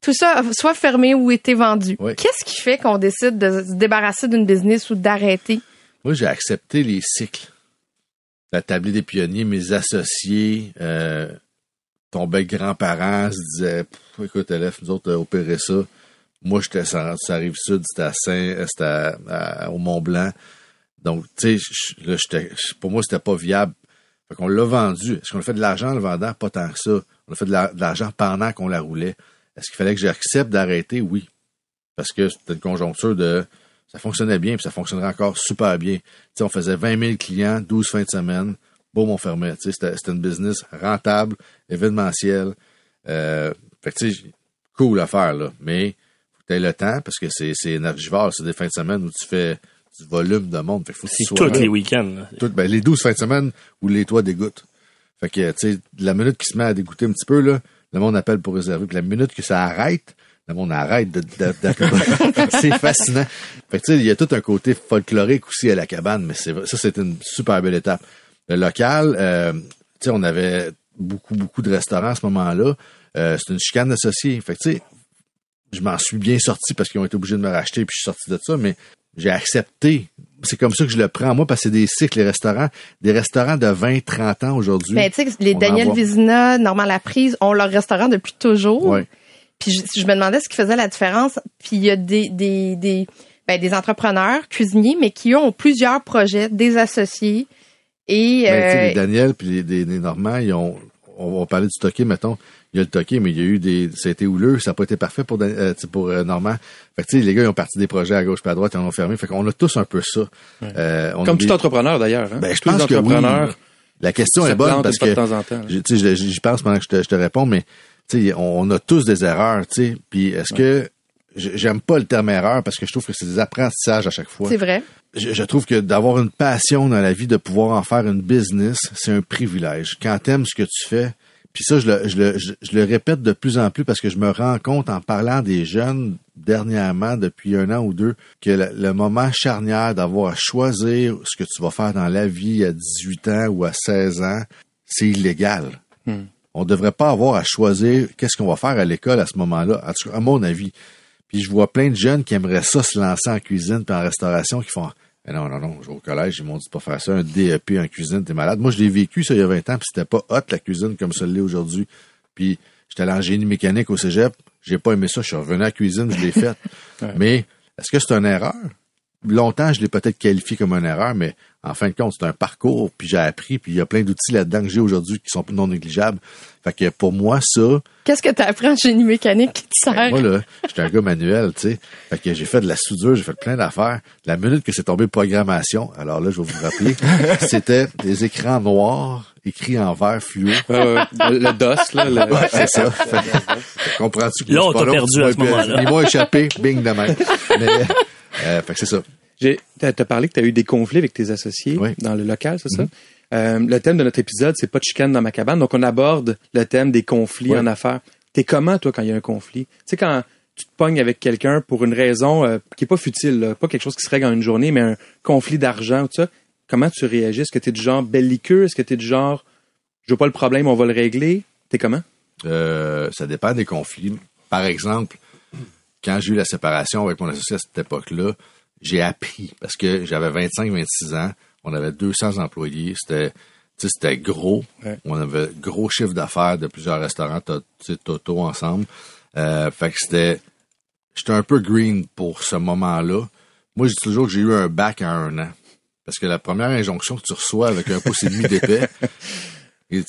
Tout ça a soit fermé ou été vendu. Oui. Qu'est-ce qui fait qu'on décide de se débarrasser d'une business ou d'arrêter? Moi, j'ai accepté les cycles. La tablée des pionniers, mes associés, euh, tombaient grands-parents, se disaient, Pff, écoute, LF, nous autres, euh, opérer ça. Moi, j'étais sur ça arrive sud, c'était à Saint, euh, c'était à- à- au Mont Blanc. Donc, tu sais, pour moi, c'était pas viable. Fait qu'on l'a vendu. Est-ce qu'on a fait de l'argent en le vendant? Pas tant que ça. On a fait de la- de l'argent pendant qu'on la roulait. Est-ce qu'il fallait que j'accepte d'arrêter? Oui. Parce que c'était une conjoncture de, ça fonctionnait bien, puis ça fonctionnerait encore super bien. Tu sais, on faisait 20 000 clients, 12 fins de semaine. Boum, on fermait. Tu sais, c'était, c'était une business rentable, événementiel. Euh, fait que, tu sais, cool à faire, là. Mais, faut que tu aies le temps, parce que c'est énergivore. C'est des fins de semaine où tu fais du volume de monde. Fait que faut que tu C'est tous les week-ends. là. Toutes- ben, les 12 fins de semaine où les toits dégoûtent. Fait que, tu sais, la minute qui se met à dégoûter un petit peu, là, le monde appelle pour réserver. Puis la minute que ça arrête, le monde arrête de, de- de- c'est fascinant. Fait que, tu sais, il y a tout un côté folklorique aussi à la cabane, mais c'est, ça, c'est une super belle étape. Le local, euh, tu sais, on avait beaucoup, beaucoup de restaurants à ce moment-là. Euh, c'est une chicane d'associés. Fait que, tu sais, je m'en suis bien sorti parce qu'ils ont été obligés de me racheter puis je suis sorti de ça, mais j'ai accepté. C'est comme ça que je le prends, moi, parce que c'est des cycles, les restaurants. Des restaurants de 20, 30 ans aujourd'hui. Ben, tu sais, les Daniel. Vizina, Normand Laprise ont leur restaurant depuis toujours. Ouais. Puis je, je me demandais ce qui faisait la différence. Puis il y a des, des, des, ben, des entrepreneurs, cuisiniers, mais qui ont plusieurs projets, des associés. Et Ben, sais, euh, les Daniel puis les, les Normands, ils ont, on va parler du toqué, mettons. Il y a le toqué, mais il y a eu des, ça a été houleux, ça n'a pas été parfait pour, euh, tu sais, pour euh, Normand. Fait que, tu sais, les gars, ils ont parti des projets à gauche puis à droite, ils en ont fermé. Fait qu'on a tous un peu ça. Euh, on Comme des- tout entrepreneur d'ailleurs. Hein? Ben, je Tous les pense que oui. entrepreneurs. La question est bonne parce que de temps en temps. Je- tu sais, je- j'y pense pendant que je te, je te réponds, mais tu sais, on, on a tous des erreurs, tu sais. Puis est-ce que je- j'aime pas le terme erreur parce que je trouve que c'est des apprentissages à chaque fois. c'est vrai. Je, je trouve que d'avoir une passion dans la vie, de pouvoir en faire une business, c'est un privilège. Quand t'aimes ce que tu fais, puis ça, je le, je, le, je, je le répète de plus en plus parce que je me rends compte en parlant des jeunes dernièrement, depuis un an ou deux, que le, le moment charnière d'avoir à choisir ce que tu vas faire dans la vie à 18 ans ou à 16 ans, c'est illégal. On devrait pas avoir à choisir qu'est-ce qu'on va faire à l'école à ce moment-là, cas, à mon avis. Puis je vois plein de jeunes qui aimeraient ça se lancer en cuisine puis en restauration qui font Mais non, non, non. je vais Au collège, ils m'ont dit de pas faire ça. Un DEP en cuisine, t'es malade. Moi, je l'ai vécu, ça, il y a 20 ans, puis c'était pas hot, la cuisine, comme ça l'est aujourd'hui. Puis, j'étais allé en génie mécanique au cégep. J'ai pas aimé ça. Je suis revenu à la cuisine, je l'ai faite. Mais, est-ce que c'est une erreur? Longtemps, je l'ai peut-être qualifié comme une erreur, mais en fin de compte, c'est un parcours, puis j'ai appris, puis il y a plein d'outils là-dedans que j'ai aujourd'hui qui sont non négligeables. Fait que pour moi, ça, Qu'est-ce que tu apprends en génie mécanique qui te sert? ben, moi, là, j'étais un gars manuel, tu sais. Fait que j'ai fait de la soudure, j'ai fait plein d'affaires. La minute que c'est tombé programmation, alors là, je vais vous rappeler, c'était des écrans noirs écrits en vert fluo. Ouais, le DOS, là. le- Ouais, c'est ça. Fait que, Comprends-tu? que Là, on t'a perdu tu à ce moment-là. Ils m'ont échappé, bing, de même. Mais, euh, fait que c'est ça. J'ai, t'as, t'as parlé que tu as eu des conflits avec tes associés Oui. dans le local, c'est ça? Euh, le thème de notre épisode, c'est pas de chicane dans ma cabane. Donc, on aborde le thème des conflits Oui. en affaires. T'es comment, toi, quand il y a un conflit? Tu sais, quand tu te pognes avec quelqu'un pour une raison euh, qui est pas futile, là, pas quelque chose qui se règle en une journée, mais un conflit d'argent ou tout ça, comment tu réagis? Est-ce que t'es du genre belliqueux? Est-ce que t'es du genre, je veux pas le problème, on va le régler? T'es comment? Euh, ça dépend des conflits. Par exemple, quand j'ai eu la séparation avec mon associé à cette époque-là, j'ai appris parce que j'avais 25-26 ans, on avait 200 employés, c'était tu sais, c'était gros, Ouais. on avait gros chiffre d'affaires de plusieurs restaurants, Toto ensemble. Euh, fait que c'était j'étais un peu green pour ce moment-là. Moi, je dis toujours que j'ai eu un bac à un an. Parce que la première injonction que tu reçois avec un pouce et demi d'épais, et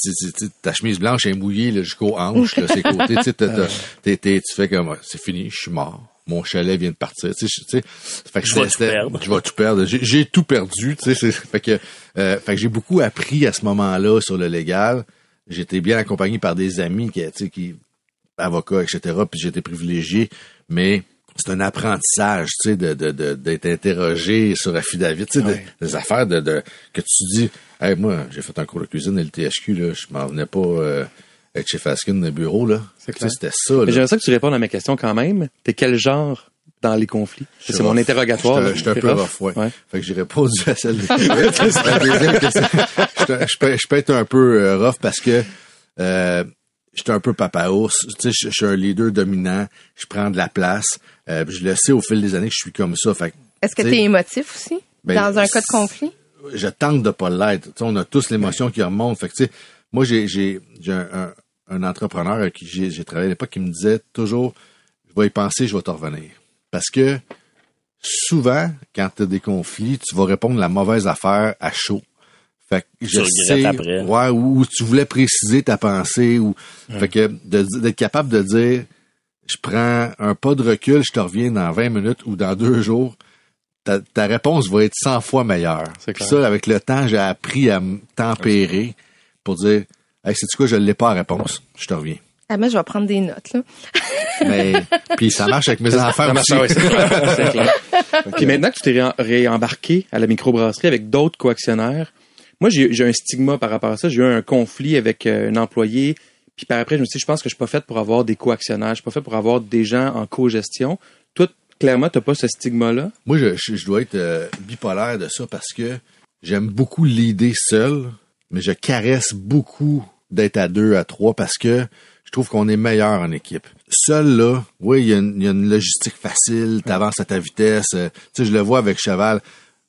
ta chemise blanche est mouillée jusqu'aux hanches, là, ses côtés, tu sais, t'as- t'as- t'es- t'es- tu fais comme, c'est fini, je suis mort. Mon chalet vient de partir. Tu sais, je- tu sais, fait que Je vais tout perdre. Je vais tout perdre. J'ai, j'ai tout perdu. Tu sais, c'est- fait que, euh, fait que j'ai beaucoup appris à ce moment-là sur le légal. J'étais bien accompagné par des amis qui, qui avocats, etc. Puis j'étais privilégié, mais c'est un apprentissage, tu sais, de, de, de- d'être interrogé sur affidavit, tu sais, de- des affaires de, de que tu dis, hey, moi, j'ai fait un cours de cuisine à l'THQ, là, je m'en venais pas euh, être chez Faskin dans le bureau, là. C'est Tu sais, clair. C'était ça, Mais là. j'aimerais ça que tu répondes à ma question quand même. T'es quel genre dans les conflits? Je C'est suis mon interrogatoire. Là. J'étais un peu rough? ouais. Ouais. Fait que j'ai répondu à celle de C'est la deuxième question. J'étais- Je peux, je peux être un peu euh, rough parce que euh, j'étais un peu papa ours. Tu sais, je je suis un leader dominant. Je prends de la place. Euh, je le sais au fil des années que je suis comme ça. Fait Est-ce que tu es émotif aussi? Ben, dans un cas de conflit? je tente de pas l'être. Tu sais, on a tous l'émotion qui remonte. Fait que, tu sais, moi, j'ai, j'ai, j'ai un, un, un entrepreneur avec qui j'ai, j'ai travaillé à l'époque qui me disait toujours, je vais y penser, je vais te revenir. Parce que souvent, quand tu as des conflits, tu vas répondre la mauvaise affaire à chaud. Fait que je sais, après. ouais, ou, ou tu voulais préciser ta pensée, ou fait que d'être capable de dire, je prends un pas de recul, je te reviens dans 20 minutes ou dans deux jours, ta, ta réponse va être 100 fois meilleure. C'est Puis clair. ça, avec le temps, j'ai appris à me tempérer pour dire, hey, c'est quoi, je l'ai pas la réponse, je te reviens. Ah, mais je vais prendre des notes, là. Mais puis ça marche avec mes enfants aussi. ouais, c'est clair, c'est clair. Puis maintenant que tu t'es ré- réembarqué à la microbrasserie avec d'autres coactionnaires, moi, j'ai un stigma par rapport à ça. J'ai eu un conflit avec euh, un employé. Puis par après, je me suis dit, je pense que je suis pas fait pour avoir des coactionnaires. Je suis pas fait pour avoir des gens en co-gestion. Toi, clairement, t'as pas ce stigma-là? Moi, je, je, je dois être euh, bipolaire de ça parce que j'aime beaucoup l'idée seul, mais je caresse beaucoup d'être à deux, à trois parce que je trouve qu'on est meilleur en équipe. Seul, là, oui, il y, a une- il y a une logistique facile, t'avances à ta vitesse. euh, tu sais, je le vois avec Cheval.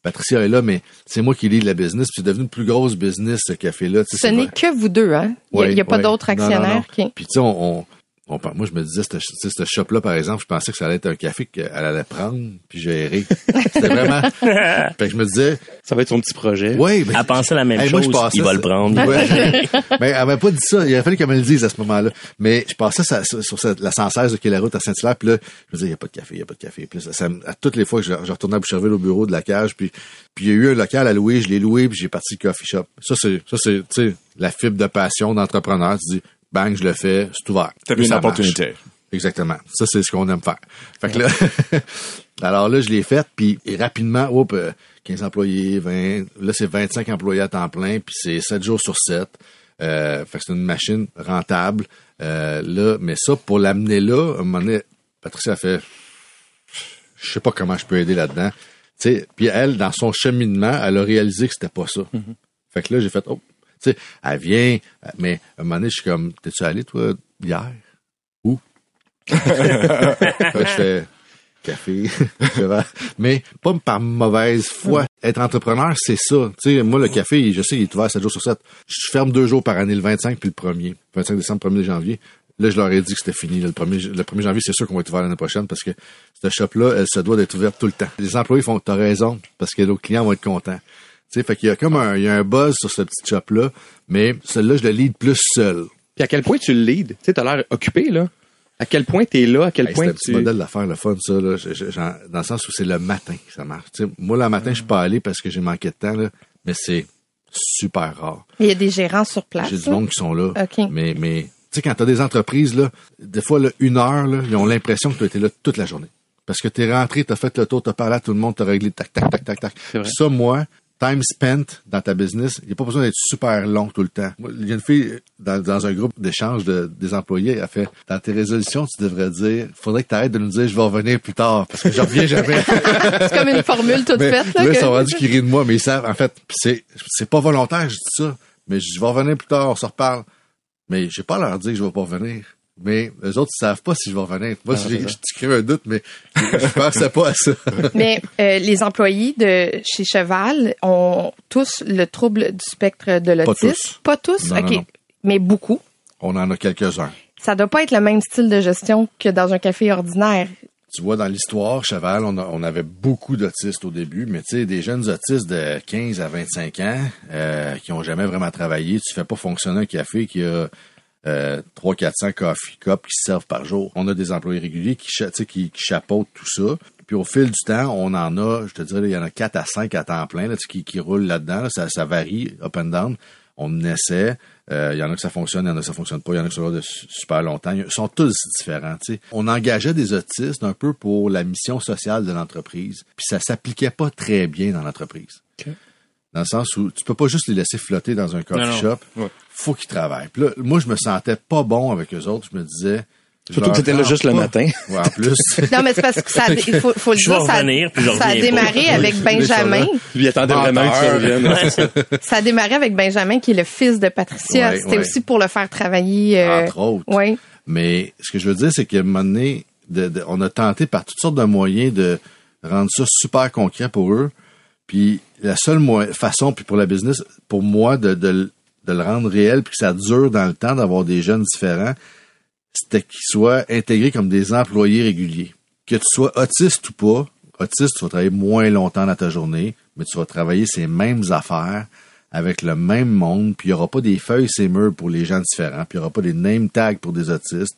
Patricia est là, mais c'est moi qui lis la business, puis c'est devenu une plus grosse business, ce café-là. Ce n'est que vous deux, hein? Il n'y a, pas ouais. d'autres Non, non, actionnaires non. qui. Puis tu sais, on, on, on moi je me disais, ce, tu sais, ce shop-là, par exemple, je pensais que ça allait être un café qu'elle allait prendre puis gérer. C'était vraiment. fait que je me disais, Ça va être son petit projet. ouais, mais Elle pensait la même Hey, moi, je chose, pensais il va le prendre. Ouais. mais elle m'a pas dit ça. Il a fallu qu'elle me le dise à ce moment-là. Mais je passais ça, sur, cette- la 116 qui est la route à Saint-Hilaire. Puis là, je me disais, il n'y a pas de café, il n'y a pas de café. Puis là, ça, me- à toutes les fois que je, je retournais à Boucherville au bureau de la cage, puis puis il y a eu un local à louer, je l'ai loué, puis j'ai parti le coffee shop. Ça, c'est, ça, c'est, tu sais, la fibre de passion d'entrepreneur. Tu dis, bang, je le fais, c'est ouvert. T'as vu une opportunité. Exactement. Ça, c'est ce qu'on aime faire. Fait que là, alors là, je l'ai fait, puis rapidement, hop, euh, 15 employés, 20, là, c'est 25 employés à temps plein, puis c'est 7 jours sur 7. Euh, fait que c'est une machine rentable. Euh, là, mais ça, pour l'amener là, à un moment donné, Patricia a fait, je sais pas comment je peux aider là-dedans. Puis elle, dans son cheminement, elle a réalisé que c'était pas ça. Fait que là, j'ai fait, oh, sais, elle vient, mais à un moment donné, je suis comme, t'es-tu allé, toi, hier? Où? Fais, café, mais pas par mauvaise foi. Être entrepreneur, c'est ça. Tu sais, moi, le café, je sais, il est ouvert 7 jours sur 7. Je ferme deux jours par année, le 25 puis le 1er. 25 décembre, 1er janvier. Là, je leur ai dit que c'était fini. Le 1er, le 1er janvier, c'est sûr qu'on va être ouvert l'année prochaine parce que cette shop-là, elle se doit d'être ouverte tout le temps. Les employés font, t'as raison, parce que nos clients vont être contents. Tu sais, fait qu'il y a comme un, il y a un buzz sur ce petit shop-là, mais celui-là, je le lead plus seul. Puis à quel point tu le leads? Tu sais, t'as l'air occupé, là. À quel point t'es là? À quel Hey, point c'est un petit tu... modèle d'affaires, le fun, ça, là. Je- je- j'en- dans le sens où c'est le matin que ça marche. Tu sais, moi, le matin, je suis pas allé parce que j'ai manqué de temps, là, mais c'est super rare. Il y a des gérants sur place. J'ai du monde qui sont là. OK. Mais, mais, tu sais, quand t'as des entreprises, là, des fois, là, une heure, là, ils ont l'impression que tu as été là toute la journée. Parce que t'es rentré, t'as fait le tour, t'as parlé à tout le monde, t'as réglé tac, tac, tac, tac, tac. ça, moi, time spent dans ta business, il n'y a pas besoin d'être super long tout le temps. Il y a une fille dans, dans un groupe d'échange de, des employés, elle a fait, dans tes résolutions, tu devrais dire, faudrait que tu arrêtes de nous dire, je vais revenir plus tard, parce que je reviens jamais. C'est comme une formule toute Mais faite. Là, là, que- ils sont rendus qui rient de moi, mais ils savent, en fait, c'est, c'est pas volontaire, je dis ça. Mais je vais revenir plus tard, on se reparle. Mais j'ai pas à leur dire que je vais pas revenir. Mais eux autres, ils savent pas si je vais revenir. Moi, Ah, j'ai- crée un doute, mais je pensais pas à ça. Mais euh, les employés de chez Cheval ont tous le trouble du spectre de l'autisme? tous. Pas tous, Non, non, ok, non. mais beaucoup. On en a quelques-uns. Ça doit pas être le même style de gestion que dans un café ordinaire. Tu vois, dans l'histoire, Cheval, on, a- on avait beaucoup d'autistes au début, mais tu sais, des jeunes autistes de 15 à 25 ans euh, qui ont jamais vraiment travaillé. Tu fais pas fonctionner un café qui a euh, 3 400 coffee qui se servent par jour. On a des employés réguliers qui, qui, chapeautent tout ça. Puis au fil du temps, on en a, je te dirais, il y en a 4 à 5 à temps plein là, qui, qui roulent là-dedans. là. Ça, ça varie, up and down. On essaie. Euh, Il y en a que ça fonctionne, il y en a que ça fonctionne pas, il y en a qui sont là de su- super longtemps. Ils sont tous différents. On engageait des autistes un peu pour la mission sociale de l'entreprise. Puis ça s'appliquait pas très bien dans l'entreprise. Dans le sens où tu peux pas juste les laisser flotter dans un coffee Non, non. shop. Ouais. Faut qu'ils travaillent. Puis là, moi, je me sentais pas bon avec eux autres. Je me disais. Surtout que t'étais là juste le matin. Ouais, en plus. Non, mais c'est parce que ça, a- il faut, faut le Je dire, ça, revenir, puis je ça a démarré pas. avec Oui, Benjamin. Lui, il attendait vraiment que tu reviennes. Ça a démarré avec Benjamin, qui est le fils de Patricia. Ouais, C'était ouais. aussi pour le faire travailler. euh, Entre autres. Oui. Mais ce que je veux dire, c'est qu'à un moment donné, de- de- on a tenté par toutes sortes de moyens de rendre ça super concret pour eux. Puis la seule façon, puis pour la business, pour moi, de, le- rendre réel, puis que ça dure dans le temps, d'avoir des jeunes différents, c'était qu'ils soient intégrés comme des employés réguliers. Que tu sois autiste ou pas, autiste, tu vas travailler moins longtemps dans ta journée, mais tu vas travailler ces mêmes affaires avec le même monde, puis il n'y aura pas des feuilles ces murs pour les gens différents, puis il n'y aura pas des name tags pour des autistes.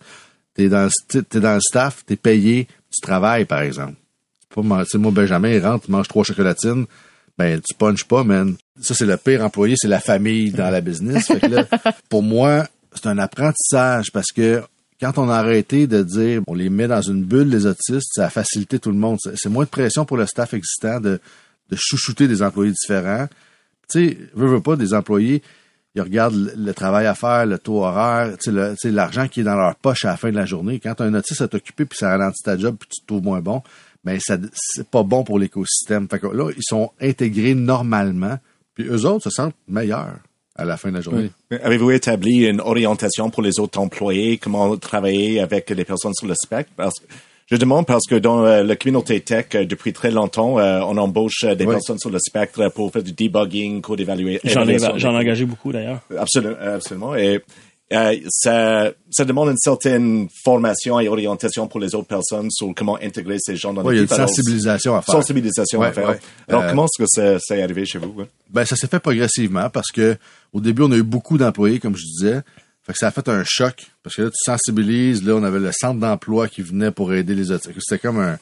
Sti- t'es dans le staff, t'es payé, tu travailles, par exemple. Pas man- tu sais, moi, Benjamin, il rentre, il mange trois chocolatines, ben, tu punches pas, man. Ça, c'est le pire employé, c'est la famille dans la business. Fait que là, pour moi, c'est un apprentissage parce que quand on a arrêté de dire on les met dans une bulle, les autistes, ça a facilité tout le monde. C'est moins de pression pour le staff existant de, de chouchouter des employés différents. Tu sais, veux, veux pas, des employés, ils regardent le, travail à faire, le taux horaire, tu sais, l'argent qui est dans leur poche à la fin de la journée. Quand un autiste à t'occuper puis ça ralentit ta job puis tu te trouves moins bon, ben ça c'est pas bon pour l'écosystème. Fait que là, ils sont intégrés normalement, puis eux autres se sentent meilleurs à la fin de la journée. Avez-vous établi une orientation pour les autres employés, comment travailler avec les personnes sur le spectre? Parce que je demande parce que dans euh, la communauté tech, euh, depuis très longtemps, euh, on embauche des Oui. personnes sur le spectre pour faire du debugging, code évaluation. J'en ai, j'en ai engagé beaucoup d'ailleurs. Absolument, absolument. Et euh, ça, ça demande une certaine formation et orientation pour les autres personnes sur comment intégrer ces gens dans Ouais, il y a une l'équipe. Alors, sensibilisation à faire. Sensibilisation à Ouais, faire. ouais. Alors, Euh, comment est-ce que ça, ça est arrivé chez vous? ouais? Ben, ça s'est fait progressivement parce que au début, on a eu beaucoup d'employés, comme je disais. Fait que ça a fait un choc. Parce que là, tu sensibilises. Là, on avait le centre d'emploi qui venait pour aider les autres. C'était comme un.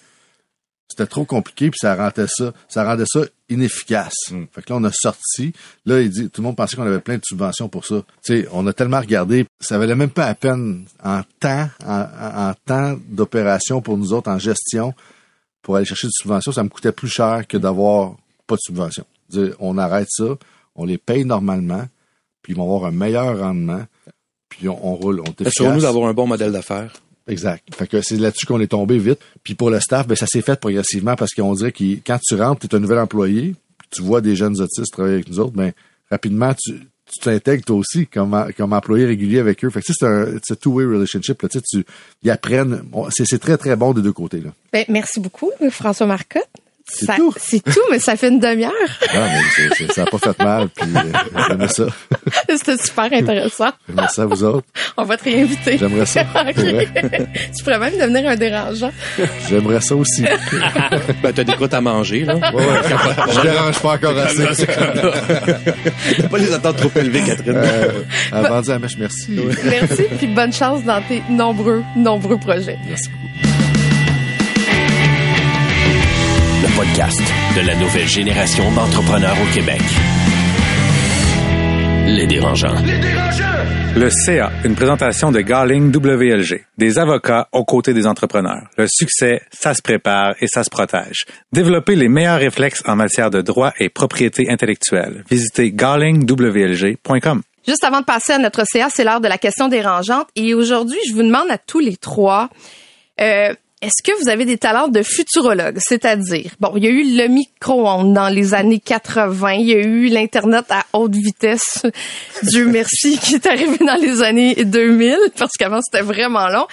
C'était trop compliqué, puis ça rendait ça, ça rendait ça inefficace. Fait que là, on a sorti. Là, il dit, tout le monde pensait qu'on avait plein de subventions pour ça. Tu sais, on a tellement regardé, ça valait même pas la peine en temps, en, temps d'opération pour nous autres, en gestion, pour aller chercher des subventions, ça me coûtait plus cher que d'avoir pas de subvention. Dire, on arrête ça, on les paye normalement, puis ils vont avoir un meilleur rendement, puis on, on roule, on est. Assurons-nous d'avoir un bon modèle d'affaires. Exact. Fait que c'est là-dessus qu'on est tombé vite. Puis pour le staff, ben ça s'est fait progressivement parce qu'on dirait que quand tu rentres, tu es un nouvel employé, tu vois des jeunes autistes travailler avec nous autres, ben rapidement tu tu t'intègres toi aussi comme, comme employé régulier avec eux. Fait que c'est un two-way relationship. Là. Tu sais, tu, ils apprennent. C'est très, très bon des deux côtés. Là. Ben, merci beaucoup, François Marcotte. C'est tout. C'est tout, mais ça fait une demi-heure. Non, mais ça n'a pas fait mal. Puis euh, j'aimais ça. C'était super intéressant. J'aimais ça, vous autres. On va te réinviter. J'aimerais ça. Tu pourrais même devenir un dérangeant. J'aimerais ça aussi. Ben, t'as des croûtes à manger, là. Ouais, ouais. Je dérange pas encore assez. T'as pas les attentes trop élevées, Catherine. Euh, avant de la mèche, merci. Merci, puis bonne chance dans tes nombreux, nombreux projets. Merci beaucoup. Podcast de la nouvelle génération d'entrepreneurs au Québec. Les dérangeants. Le CA, une présentation de Garling WLG, des avocats aux côtés des entrepreneurs. Le succès, ça se prépare et ça se protège. Développez les meilleurs réflexes en matière de droit et propriété intellectuelle. Visitez garlingwlg.com. Juste avant de passer à notre CA, c'est l'heure de la question dérangeante. Et aujourd'hui, je vous demande à tous les trois, euh, est-ce que vous avez des talents de futurologue? C'est-à-dire, bon, il y a eu le micro-ondes dans les années 80, il y a eu l'Internet à haute vitesse, Dieu merci, qui est arrivé dans les années 2000, parce qu'avant, c'était vraiment long.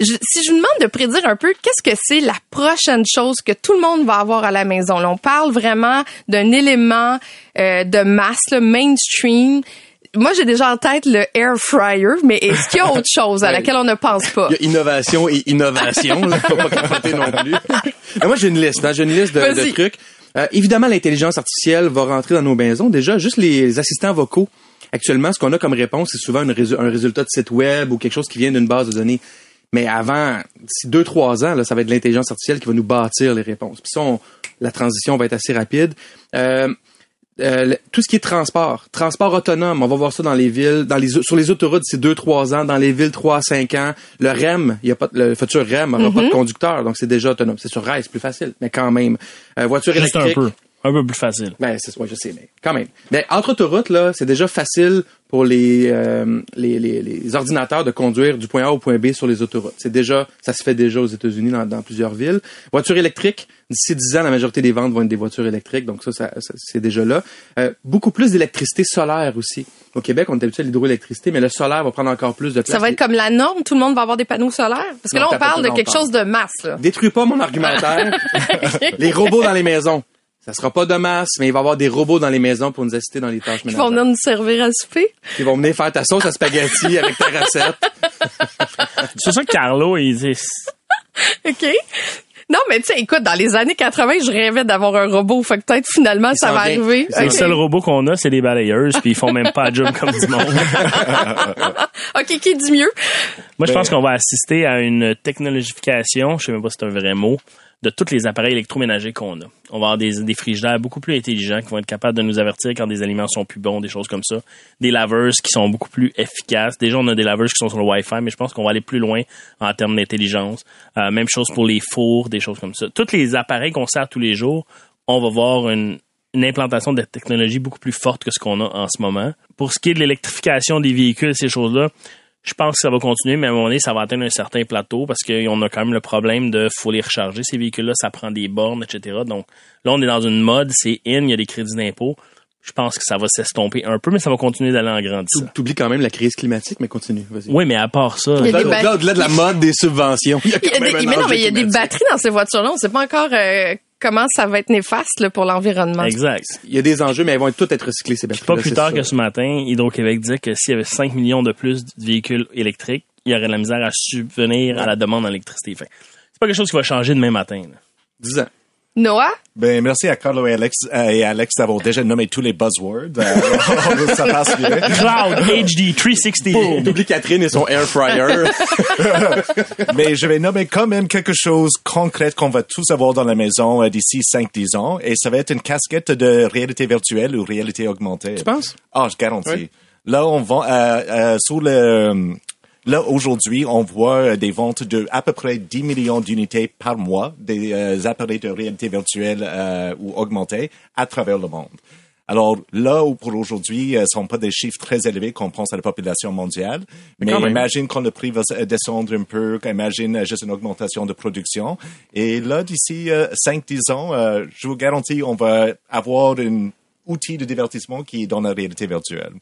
Si je vous demande de prédire un peu, qu'est-ce que c'est la prochaine chose que tout le monde va avoir à la maison? Là, on parle vraiment d'un élément euh, de masse, le mainstream. Moi, j'ai déjà en tête le air fryer, mais est-ce qu'il y a autre chose à laquelle on ne pense pas? Il y a innovation et innovation, là. Faut pas capoter non plus. Mais moi, j'ai une liste, hein. J'ai une liste de, trucs. Euh, évidemment, l'intelligence artificielle va rentrer dans nos maisons. Déjà, juste les assistants vocaux. Actuellement, ce qu'on a comme réponse, c'est souvent une résu- un résultat de site web ou quelque chose qui vient d'une base de données. Mais avant, d'ici deux, trois ans, là, ça va être l'intelligence artificielle qui va nous bâtir les réponses. Puis ça, on- la transition va être assez rapide. Euh, euh, tout ce qui est transport, transport autonome, on va voir ça dans les villes, dans les sur les autoroutes c'est 2 3 ans, dans les villes 3 à 5 ans. Le REM, il y a pas de- le futur REM aura pas de conducteur, donc c'est déjà autonome. C'est sur rail, c'est plus facile, mais quand même. Euh, voiture Juste un électrique. peu. Un peu plus facile. Ben, c'est ouais, je sais, mais quand même. Mais entre autoroutes, là, c'est déjà facile pour les, euh, les, les, les ordinateurs de conduire du point A au point B sur les autoroutes. C'est déjà, ça se fait déjà aux États-Unis dans, dans plusieurs villes. Voiture électrique, d'ici 10 ans, la majorité des ventes vont être des voitures électriques, donc ça, ça, ça, c'est déjà là. Euh, beaucoup plus d'électricité solaire aussi. Au Québec, on est habitué à l'hydroélectricité, mais le solaire va prendre encore plus de place. Ça va être comme la norme, tout le monde va avoir des panneaux solaires? Parce que Non, là, on parle de quelque chose de masse, là. Détruis pas mon argumentaire. les robots dans les maisons. Ça sera pas de masse, mais il va y avoir des robots dans les maisons pour nous assister dans les tâches Qui vont ménagères. venir nous servir à souper. Ils vont venir faire ta sauce à spaghetti avec ta recette. C'est ça que Carlo, il dit. OK? Non, mais tu sais, écoute, dans les années 80, je rêvais d'avoir un robot. Fait que peut-être finalement, ça va arriver. Les OK. seuls robots qu'on a, c'est des balayeuses, puis ils font même pas la job comme du monde. OK, qui dit mieux? Moi, je pense qu'on va assister à une technologification, je sais même pas si c'est un vrai mot, de tous les appareils électroménagers qu'on a. On va avoir des, frigidaires beaucoup plus intelligents qui vont être capables de nous avertir quand des aliments sont plus bons, des choses comme ça. Des laveuses qui sont beaucoup plus efficaces. Déjà, on a des laveuses qui sont sur le Wi-Fi, mais je pense qu'on va aller plus loin en termes d'intelligence. Euh, même chose pour les fours, des choses comme ça. Tous les appareils qu'on sert tous les jours, on va voir une, une implantation de technologie beaucoup plus forte que ce qu'on a en ce moment. Pour ce qui est de l'électrification des véhicules, ces choses-là, je pense que ça va continuer, mais à un moment donné, ça va atteindre un certain plateau parce qu'on a quand même le problème de faut les recharger. Ces véhicules-là, ça prend des bornes, etc. Donc là, on est dans une mode, c'est in, il y a des crédits d'impôt. Je pense que ça va s'estomper un peu, mais ça va continuer d'aller en grandissant. T'oublies quand même la crise climatique, mais continue. Vas-y. Oui, mais à part ça, Il y a des Au-delà, de la mode des subventions, il y a Il y a quand des, même un mais non, mais il y a des batteries dans ces voitures-là. On sait pas encore euh, comment ça va être néfaste là, pour l'environnement. exact. Il y a des enjeux, mais elles vont toutes être recyclées, ces batteries. Pas plus tard que ce matin, Hydro-Québec disait que s'il y avait 5 millions de plus de véhicules électriques, il y aurait de la misère à subvenir à la demande en électricité. C'est pas quelque chose qui va changer demain matin. là. 10 ans. Noah? Ben, merci à Carlo et Alex, euh, et Alex d'avoir déjà nommé tous les buzzwords. Euh, ça passe bien. Cloud, HD, 360. T'oublies Catherine et son air fryer. Mais je vais nommer quand même quelque chose concret qu'on va tous avoir dans la maison euh, d'ici 5-10 ans. Et ça va être une casquette de réalité virtuelle ou réalité augmentée. tu penses? Ah, je garantis. Oui. Là, on vend euh, euh, sur le là aujourd'hui, on voit euh, des ventes de à peu près 10 millions d'unités par mois des euh, appareils de réalité virtuelle euh, ou augmentée à travers le monde. Alors là où pour aujourd'hui, euh, ce sont pas des chiffres très élevés qu'on pense à la population mondiale, mais, quand même. imagine quand le prix va descendre un peu, imagine juste une augmentation de production. Et là, d'ici euh, 5-10 ans, euh, je vous garantis, on va avoir un outil de divertissement qui est dans la réalité virtuelle.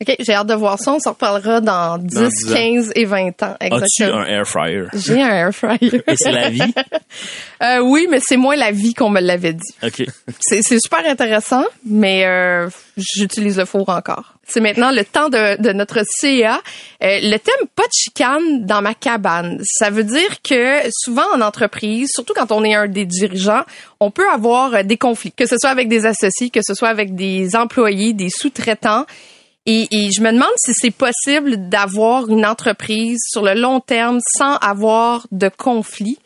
OK, j'ai hâte de voir ça. On s'en reparlera dans 10, 10 ans. 15 et 20 ans. As-tu un air fryer? J'ai un air fryer. Et c'est la vie? Euh, oui, mais c'est moins la vie qu'on me l'avait dit. OK. C'est c'est super intéressant, mais euh, j'utilise le four encore. C'est maintenant le temps de, de notre CA. Euh, le thème pas de chicane dans ma cabane. Ça veut dire que souvent en entreprise, surtout quand on est un des dirigeants, on peut avoir euh, des conflits, que ce soit avec des associés, que ce soit avec des employés, des sous-traitants. Et, je me demande si c'est possible d'avoir une entreprise sur le long terme sans avoir de conflits.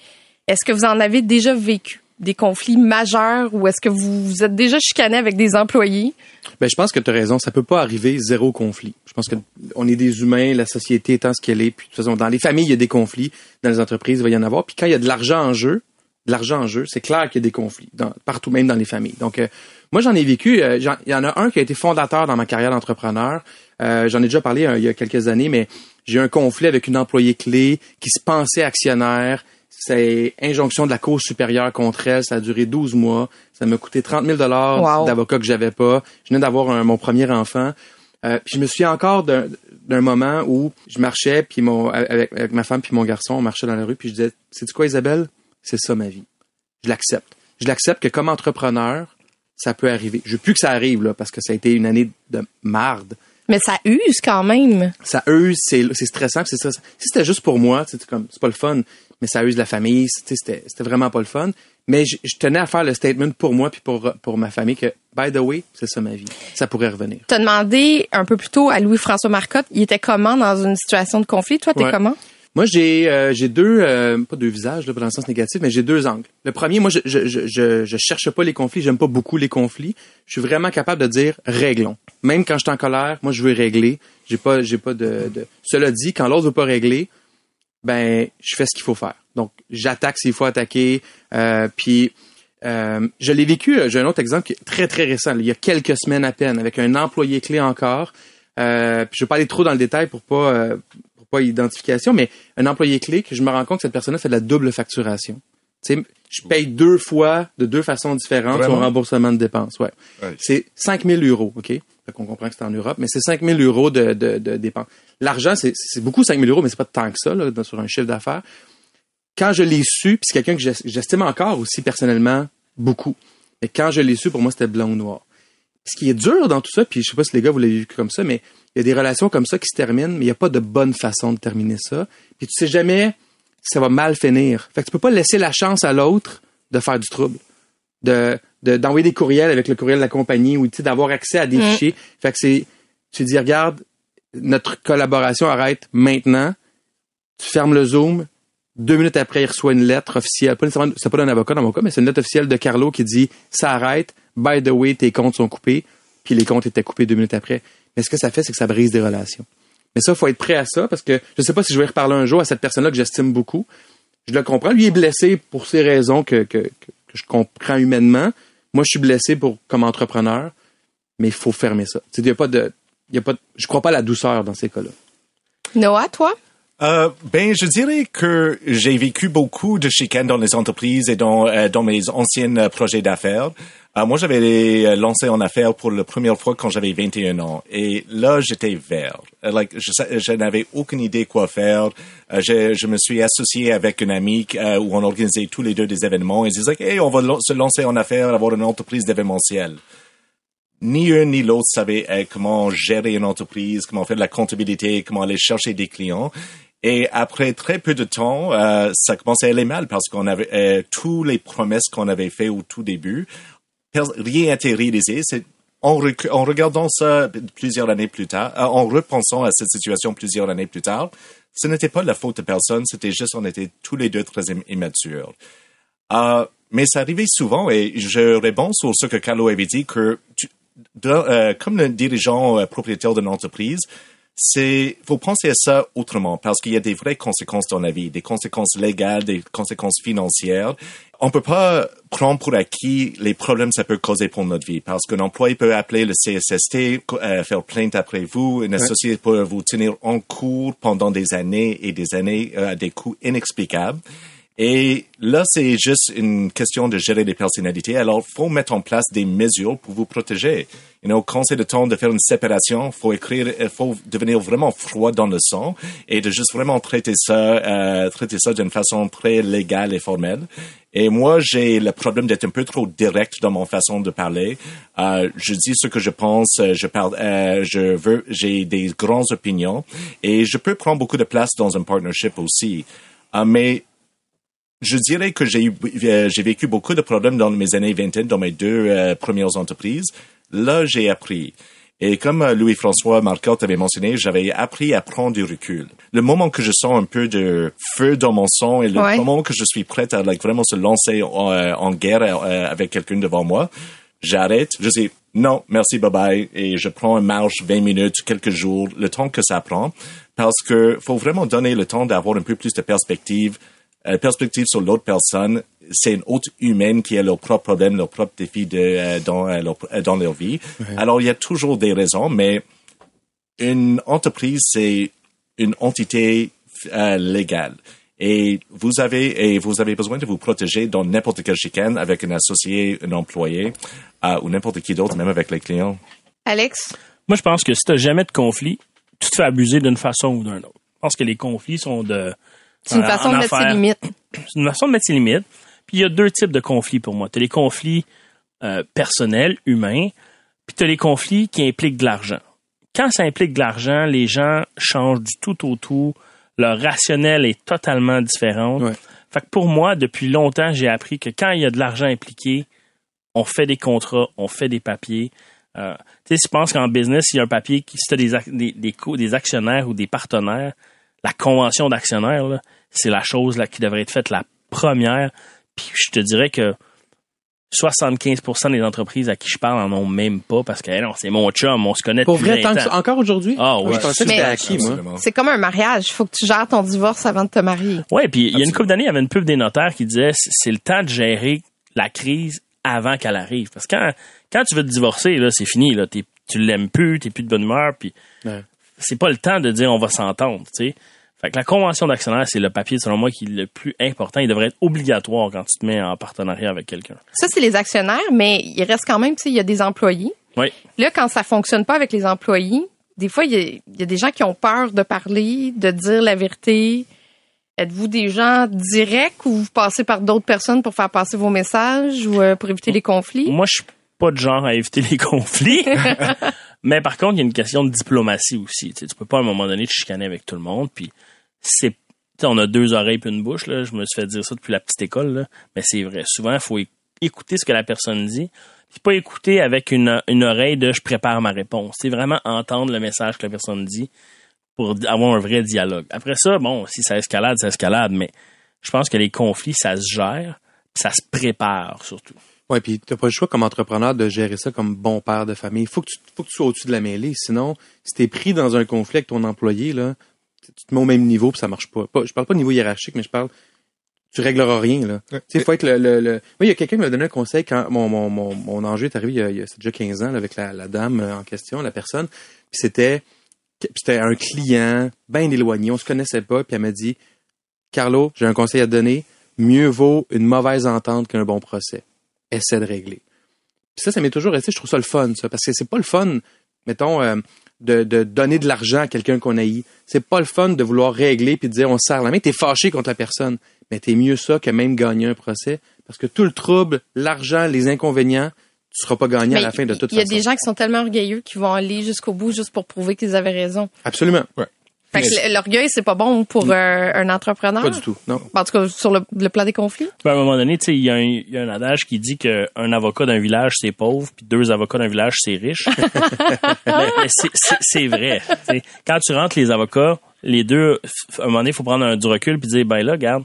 Est-ce que vous en avez déjà vécu des conflits majeurs ou est-ce que vous vous êtes déjà chicané avec des employés? Ben, je pense que tu as raison. Ça peut pas arriver zéro conflit. Je pense que on est des humains, la société étant ce qu'elle est. Puis, de toute façon, dans les familles, il y a des conflits. Dans les entreprises, il va y en avoir. Puis quand il y a de l'argent en jeu, de l'argent en jeu, c'est clair qu'il y a des conflits partout, même dans les familles. Donc, euh, moi, j'en ai vécu. euh, Il y en a un qui a été fondateur dans ma carrière d'entrepreneur. Euh, j'en ai déjà parlé euh, il y a quelques années, mais j'ai eu un conflit avec une employée clé qui se pensait actionnaire. C'est injonction de la Cour supérieure contre elle. Ça a duré 12 mois. Ça m'a coûté 30 000 Wow. d'avocat que j'avais pas. Je venais d'avoir un- mon premier enfant. Euh, puis je me souviens encore d'un d'un moment où je marchais puis mon avec, avec ma femme puis mon garçon, on marchait dans la rue puis je disais, c'est quoi Isabelle, c'est ça ma vie. Je l'accepte. Je l'accepte que comme entrepreneur, ça peut arriver. Je veux plus que ça arrive là parce que ça a été une année de marde. Mais ça use quand même. Ça use, c'est c'est stressant, c'est stressant. Si c'était juste pour moi, c'est comme c'est pas le fun, mais ça use la famille, c'était c'était vraiment pas le fun. Mais je, je tenais à faire le statement pour moi puis pour pour ma famille que by the way, c'est ça ma vie. Ça pourrait revenir. T'as demandé un peu plus tôt à Louis-François Marcotte, il était comment dans une situation de conflit? Toi, t'es Ouais. comment? Moi, j'ai euh, j'ai deux euh, pas deux visages là, dans le sens négatif, mais j'ai deux angles. Le premier, moi, je je je je, cherche pas les conflits, j'aime pas beaucoup les conflits. Je suis vraiment capable de dire réglons. Même quand je suis en colère, moi, je veux régler. J'ai pas j'ai pas de, de... Cela dit, quand l'autre veut pas régler, ben je fais ce qu'il faut faire. Donc j'attaque s'il faut attaquer. Euh, puis euh, je l'ai vécu. euh, J'ai un autre exemple qui est très très récent. il y a quelques semaines à peine, avec un employé clé encore. Euh, puis je vais pas aller trop dans le détail pour pas euh, pas identification, mais un employé clé que je me rends compte que cette personne-là fait de la double facturation. Tu sais, je paye deux fois de deux façons différentes Vraiment? son remboursement de dépenses. Ouais. Ouais. C'est 5 000 euros, OK? Fait qu'on comprend que c'est en Europe, mais c'est 5 000 euros de, de, de dépenses. L'argent, c'est, c'est beaucoup 5 000 euros, mais c'est pas tant que ça, là, sur un chiffre d'affaires. Quand je l'ai su, puis c'est quelqu'un que j'es- j'estime encore aussi personnellement beaucoup, mais quand je l'ai su, pour moi, c'était blanc ou noir. Ce qui est dur dans tout ça, puis je sais pas si les gars, vous l'avez vu comme ça, mais il y a des relations comme ça qui se terminent, mais il n'y a pas de bonne façon de terminer ça. Puis tu sais jamais si ça va mal finir. Fait que tu peux pas laisser la chance à l'autre de faire du trouble. De, de- d'envoyer des courriels avec le courriel de la compagnie ou d'avoir accès à des Mm. fichiers. Fait que c'est, tu dis, regarde, notre collaboration arrête maintenant. Tu fermes le Zoom. Deux minutes après, il reçoit une lettre officielle. Pas nécessairement, c'est pas d'un avocat dans mon cas, mais c'est une lettre officielle de Carlo qui dit, ça arrête. By the way, tes comptes sont coupés. Puis les comptes étaient coupés deux minutes après. Mais ce que ça fait, c'est que ça brise des relations. Mais ça, faut être prêt à ça parce que je sais pas si je vais reparler un jour à cette personne-là que j'estime beaucoup. Je le comprends. Lui est blessé pour ces raisons que, que, je comprends humainement. Moi, je suis blessé pour comme entrepreneur, mais il faut fermer ça. Il y a pas de, il y a pas je crois pas à la douceur dans ces cas-là. Noah, toi? Euh, ben, je dirais que j'ai vécu beaucoup de chicanes dans les entreprises et dans, euh, dans mes anciens euh, projets d'affaires. Euh, moi, j'avais lancé en affaires pour la première fois quand j'avais 21 ans. Et là, j'étais vert. Like, je, n'avais aucune idée quoi faire. Je, je me suis associé avec une amie où on organisait tous les deux des événements. Et ils disaient, hey, on va se lancer en affaires, avoir une entreprise d'événementiel ni un ni l'autre savait comment gérer une entreprise, comment faire de la comptabilité, comment aller chercher des clients. Et après très peu de temps, euh, ça commençait à aller mal parce qu'on avait euh, tous les promesses qu'on avait fait au tout début, rien n'était réalisé. C'est en, en regardant ça plusieurs années plus tard, euh, en repensant à cette situation plusieurs années plus tard, ce n'était pas la faute de personne, c'était juste on était tous les deux très im- immatures. Euh, mais ça arrivait souvent et je réponds sur ce que Carlo avait dit que tu- dans- euh, comme le dirigeant euh, propriétaire d'une entreprise, c'est faut penser à ça autrement parce qu'il y a des vraies conséquences dans la vie, des conséquences légales, des conséquences financières. On peut pas prendre pour acquis les problèmes que ça peut causer pour notre vie parce qu'un employé peut appeler le CSST, euh, faire plainte après vous, une associé peut vous tenir en cours pendant des années et des années euh, à des coûts inexplicables. Et là, c'est juste une question de gérer les personnalités. Alors, faut mettre en place des mesures pour vous protéger. You know, quand c'est le temps de faire une séparation, faut écrire, il faut devenir vraiment froid dans le sang et de juste vraiment traiter ça, euh, traiter ça d'une façon très légale et formelle. Et moi, j'ai le problème d'être un peu trop direct dans mon façon de parler. Euh, je dis ce que je pense, euh, je parle, euh, je veux, j'ai des grandes opinions et je peux prendre beaucoup de place dans un partnership aussi. Euh, mais je dirais que j'ai eu, euh, j'ai vécu beaucoup de problèmes dans mes années vingtaine, dans mes deux euh, premières entreprises. Là, j'ai appris. Et comme euh, Louis-François Marcotte avait mentionné, j'avais appris à prendre du recul. Le moment que je sens un peu de feu dans mon sang et le Ouais. moment que je suis prête à like, vraiment se lancer en, euh, en guerre euh, avec quelqu'un devant moi, j'arrête, je dis non, merci, bye bye, et je prends une marche 20 minutes, quelques jours, le temps que ça prend, parce que faut vraiment donner le temps d'avoir un peu plus de perspective, perspective sur l'autre personne. C'est une autre humaine qui a leurs propres problèmes, leurs propres défis de, euh, dans, euh, leur, euh, dans leur vie. Alors, il y a toujours des raisons, mais une entreprise, c'est une entité euh, légale. Et vous avez et vous avez besoin de vous protéger dans n'importe quelle chicane avec un associé, un employé euh, ou n'importe qui d'autre, même avec les clients. Alex? Moi, je pense que si t'as jamais de conflit, tu te fais abuser d'une façon ou d'une autre. Je pense que les conflits sont de... C'est une façon de mettre ses limites. C'est une façon de mettre ses limites. Puis il y a deux types de conflits pour moi. Tu as les conflits euh, personnels, humains, puis tu as les conflits qui impliquent de l'argent. Quand ça implique de l'argent, les gens changent du tout au tout. Leur rationnel est totalement différent. Ouais. Fait que pour moi, depuis longtemps, j'ai appris que quand il y a de l'argent impliqué, on fait des contrats, on fait des papiers. Euh, tu sais, je pense qu'en business, il y a un papier qui, si tu des, ac- des, des, co- des actionnaires ou des partenaires, la convention d'actionnaires, là, c'est la chose là, qui devrait être faite la première. Puis je te dirais que 75% des entreprises à qui je parle en ont même pas parce que hey, non, c'est mon chum, on se connaît Pour depuis vrai, 20 tant que ans. ça, encore aujourd'hui? Ah oui. Je que acquis, moi. C'est comme un mariage. Il faut que tu gères ton divorce avant de te marier. Ouais, puis il y a une couple d'années, il y avait une pub des notaires qui disait c'est le temps de gérer la crise avant qu'elle arrive. Parce que quand, quand tu veux te divorcer, là, c'est fini. Là, T'es- tu l'aimes plus, t'es plus de bonne humeur, puis Ouais. c'est pas le temps de dire on va s'entendre. tu sais. Fait que la convention d'actionnaire, c'est le papier, selon moi, qui est le plus important. Il devrait être obligatoire quand tu te mets en partenariat avec quelqu'un. Ça, c'est les actionnaires, mais il reste quand même, tu sais, il y a des employés. Oui. Là, quand ça fonctionne pas avec les employés, des fois, il y, a, il y a des gens qui ont peur de parler, de dire la vérité. Êtes-vous des gens directs ou vous passez par d'autres personnes pour faire passer vos messages ou euh, pour éviter les conflits? Moi, je suis pas de genre à éviter les conflits. Mais par contre, il y a une question de diplomatie aussi. Tu, sais, tu peux pas à un moment donné te chicaner avec tout le monde. Puis c'est, tu on a deux oreilles puis une bouche. Je me suis fait dire ça depuis la petite école. Mais c'est vrai. Souvent, il faut écouter ce que la personne dit. Puis pas écouter avec une, oreille de je prépare ma réponse. C'est vraiment entendre le message que la personne dit pour avoir un vrai dialogue. Après ça, bon, si ça escalade, ça escalade. Mais je pense que les conflits, ça se gère. Ça se prépare surtout. Ouais, puis t'as pas le choix comme entrepreneur de gérer ça comme bon père de famille. Faut que tu, faut que tu sois au-dessus de la mêlée. Sinon, si t'es pris dans un conflit avec ton employé, là, tu te mets au même niveau puis ça marche pas. pas. Je parle pas de niveau hiérarchique, mais je parle, tu régleras rien, là. Tu sais, faut être le, le, le- Moi, il y a quelqu'un qui m'a donné un conseil quand mon, mon, mon, mon enjeu est arrivé il y a, il y a c'est déjà 15 ans, là, avec la, la dame euh, en question, la personne. Puis c'était, c'était un client bien éloigné. On se connaissait pas puis elle m'a dit, Carlo, j'ai un conseil à te donner. Mieux vaut une mauvaise entente qu'un bon procès essaie de régler. Puis ça, ça m'est toujours resté, je trouve ça le fun, ça, parce que c'est pas le fun, mettons, euh, de, de donner de l'argent à quelqu'un qu'on haït. C'est pas le fun de vouloir régler puis de dire on se serre la main. T'es fâché contre la personne, mais t'es mieux ça que même gagner un procès, parce que tout le trouble, l'argent, les inconvénients, tu seras pas gagnant à la fin de toute Il y a façon. des gens qui sont tellement orgueilleux qui vont aller jusqu'au bout juste pour prouver qu'ils avaient raison. Absolument. Fait que l'orgueil, c'est pas bon pour euh, un entrepreneur? Pas du tout. Non. En tout cas, sur le, le plan des conflits? Ben, à un moment donné, tu sais, il y, a un- il y a un adage qui dit qu'un avocat d'un village, c'est pauvre, puis deux avocats d'un village, c'est riche. mais mais c'est- vrai. Quand tu rentres les avocats, les deux, à un moment donné, il faut prendre un, du recul puis dire, ben là, regarde,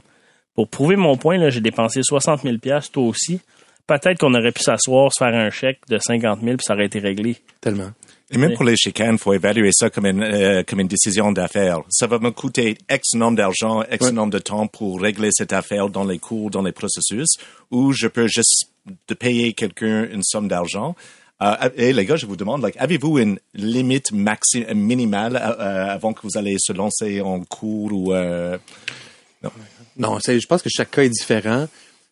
pour prouver mon point, là, j'ai dépensé 60 000 toi aussi. Peut-être qu'on aurait pu s'asseoir, se faire un chèque de 50 000 puis ça aurait été réglé. Tellement. Et même pour les chicanes, faut évaluer ça comme une, euh, comme une décision d'affaires. Ça va me coûter X nombre d'argent, X Ouais. nombre de temps pour régler cette affaire dans les cours, dans les processus, ou je peux juste de payer quelqu'un une somme d'argent. Euh, et les gars, je vous demande, like, avez-vous une limite maxi minimale euh, avant que vous allez se lancer en cours ou euh, Non, c'est- je pense que chaque cas est différent.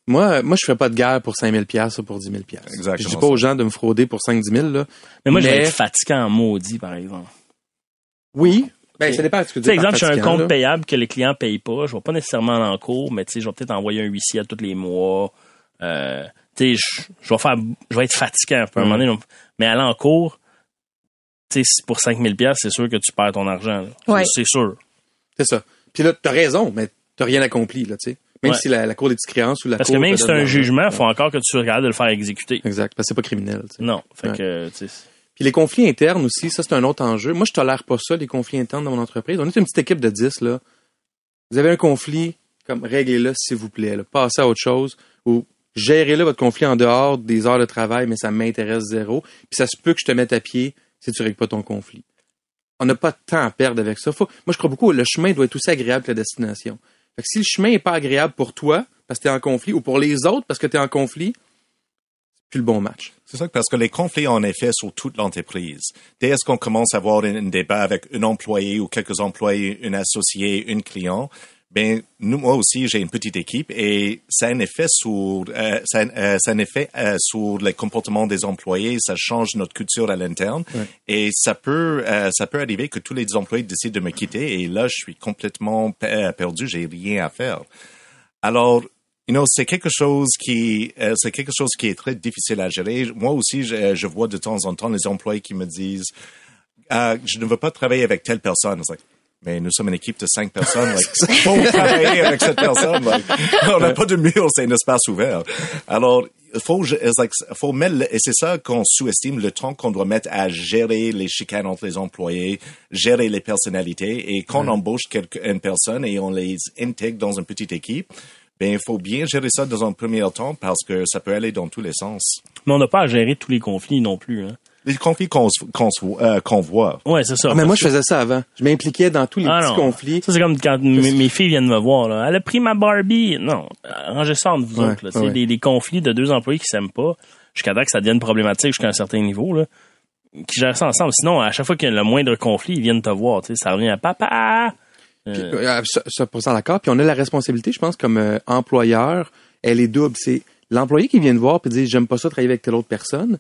Moi, moi, je ferais pas de guerre pour 5000 pièces ou pour 10 000 pièces. Exactement Je dis pas ça. aux gens de me frauder pour 5 10 000 là. Mais moi, je vais Mais- être fatiguant en maudit, par exemple. Oui. Ben, ça dépend de ce que Tu tu dire exemple, j'ai un fatigant, compte là? payable que les clients payent pas. Je vais pas nécessairement aller en cours, mais tu sais, je vais peut-être envoyer un huissier à tous les mois. Euh, tu sais, je, vais faire, je vais être fatiguant un peu à un moment donné. Mais aller en cours, tu sais, pour 5000 pièces, c'est sûr que tu perds ton argent. Ouais. C'est c'est sûr. C'est ça. Puis là, t'as raison, mais t'as rien accompli, là, tu sais. Même Ouais. si la, la cour des petites créances ou la Parce cour que même si c'est un jugement, il faut encore que tu regardes de le faire exécuter. Exact. Parce que c'est pas criminel. Non. Fait Ouais. que, tu sais, Puis les conflits internes aussi, ça c'est un autre enjeu. Moi, je tolère pas ça, les conflits internes dans mon entreprise. On est une petite équipe de 10, là. Vous avez un conflit, comme réglez-le s'il vous plaît. Là. Passez à autre chose ou gérez-le votre conflit en dehors des heures de travail, mais ça m'intéresse zéro. Puis ça se peut que je te mette à pied si tu règles pas ton conflit. On n'a pas de temps à perdre avec ça. Faut- moi, je crois beaucoup, le chemin doit être aussi agréable que la destination. Si le chemin est pas agréable pour toi, parce que tu es en conflit, ou pour les autres, parce que tu es en conflit, c'est plus le bon match. C'est ça, parce que les conflits, en effet, sur toute l'entreprise. Dès qu'on commence à avoir un, un débat avec un employé ou quelques employés, un associé, un client, ben nous, moi aussi, j'ai une petite équipe et ça a un effet sur, euh, ça, a- euh, ça a un effet euh, sur le comportement des employés. Ça change notre culture à l'interne et ça peut, euh, ça peut arriver que tous les employés décident de me quitter et là, je suis complètement euh, perdu. J'ai rien à faire. Alors, you know, c'est quelque chose qui, euh, c'est quelque chose qui est très difficile à gérer. Moi aussi, je, je vois de temps en temps les employés qui me disent, Ah, je ne veux pas travailler avec telle personne. Like, mais nous sommes une équipe de cinq personnes. Like, faut travailler avec cette personne. Like, on n'a pas de mur, c'est un espace ouvert. Alors, il faut, it's like, faut mettre, et c'est ça qu'on sous-estime le temps qu'on doit mettre à gérer les chicanes entre les employés, gérer les personnalités. Et quand on embauche quelque, une personne et on les intègre dans une petite équipe, ben, il faut bien gérer ça dans un premier temps parce que ça peut aller dans tous les sens. Mais on n'a pas à gérer tous les conflits non plus. Hein. Les conflits qu'on se- qu'on se voit- euh, qu'on voit. Ouais, c'est ça. Ah, mais moi, je faisais ça avant. Je m'impliquais dans tous les Ah petits non. conflits. Ça, c'est comme quand mes, filles viennent me voir. Là. Elle a pris ma Barbie. Non, rangez ça entre vous Ouais, autres. Sais, ouais. Des, des conflits de deux employés qui s'aiment pas, jusqu'à temps que ça devienne problématique jusqu'à un certain niveau, là, qui gèrent ça ensemble. Sinon, à chaque fois qu'il y a le moindre conflit, ils viennent te voir. Tu sais, ça revient à papa. Puis, Euh, euh, ça, ça, pour ça d'accord. Puis on a la responsabilité, je pense, comme euh, employeur, elle est double. C'est l'employé qui vient de voir puis dit j'aime pas ça travailler avec telle autre personne.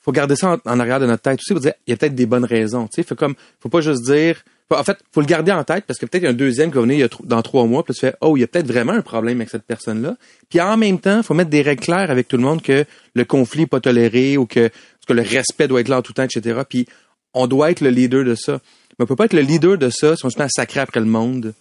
Faut garder ça en, arrière de notre tête aussi. Faut dire il y a peut-être des bonnes raisons. Tu sais, faut comme faut pas juste dire. en fait, faut le garder en tête parce que peut-être il y a un deuxième qui va venir dans trois mois. Puis tu fais oh il y a peut-être vraiment un problème avec cette personne-là. Puis en même temps, faut mettre des règles claires avec tout le monde que le conflit est pas toléré ou que, que le respect doit être là en tout temps, etc. Puis on doit être le leader de ça. Mais on peut pas être le leader de ça si on se met à sacrer après le monde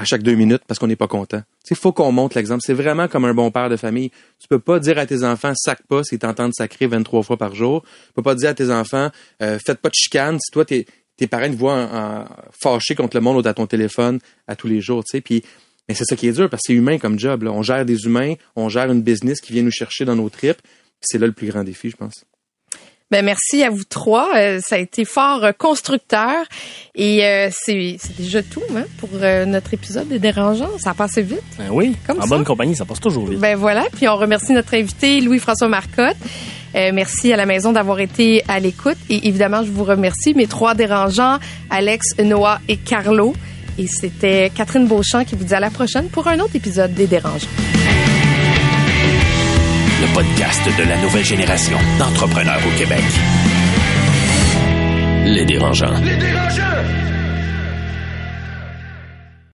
à chaque deux minutes parce qu'on n'est pas content. Il faut qu'on montre l'exemple. C'est vraiment comme un bon père de famille. Tu peux pas dire à tes enfants sac pas si t'entends sacrer 23 fois par jour. Tu peux pas dire à tes enfants euh, faites pas de chicane si toi t'es- tes parents te voient en, en- fâchés contre le monde ou à ton téléphone à tous les jours. tu sais. Puis mais c'est ça qui est dur parce que c'est humain comme job. On gère des humains, on gère une business qui vient nous chercher dans nos tripes. C'est là le plus grand défi, je pense. Ben merci à vous trois. Euh, ça a été fort euh, constructeur et euh, c'est déjà tout hein, pour euh, notre épisode des dérangeants. Ça a passé vite. ben oui, Comme en ça. bonne compagnie, ça passe toujours vite. Ben voilà. Puis on remercie notre invité Louis-François Marcotte. Euh, merci à la maison d'avoir été à l'écoute et évidemment je vous remercie mes trois dérangeants Alex, Noah et Carlo. Et c'était Catherine Beauchamp qui vous dit à la prochaine pour un autre épisode des dérangeants. Le podcast de la nouvelle génération d'entrepreneurs au Québec. Les dérangeants. Les dérangeants!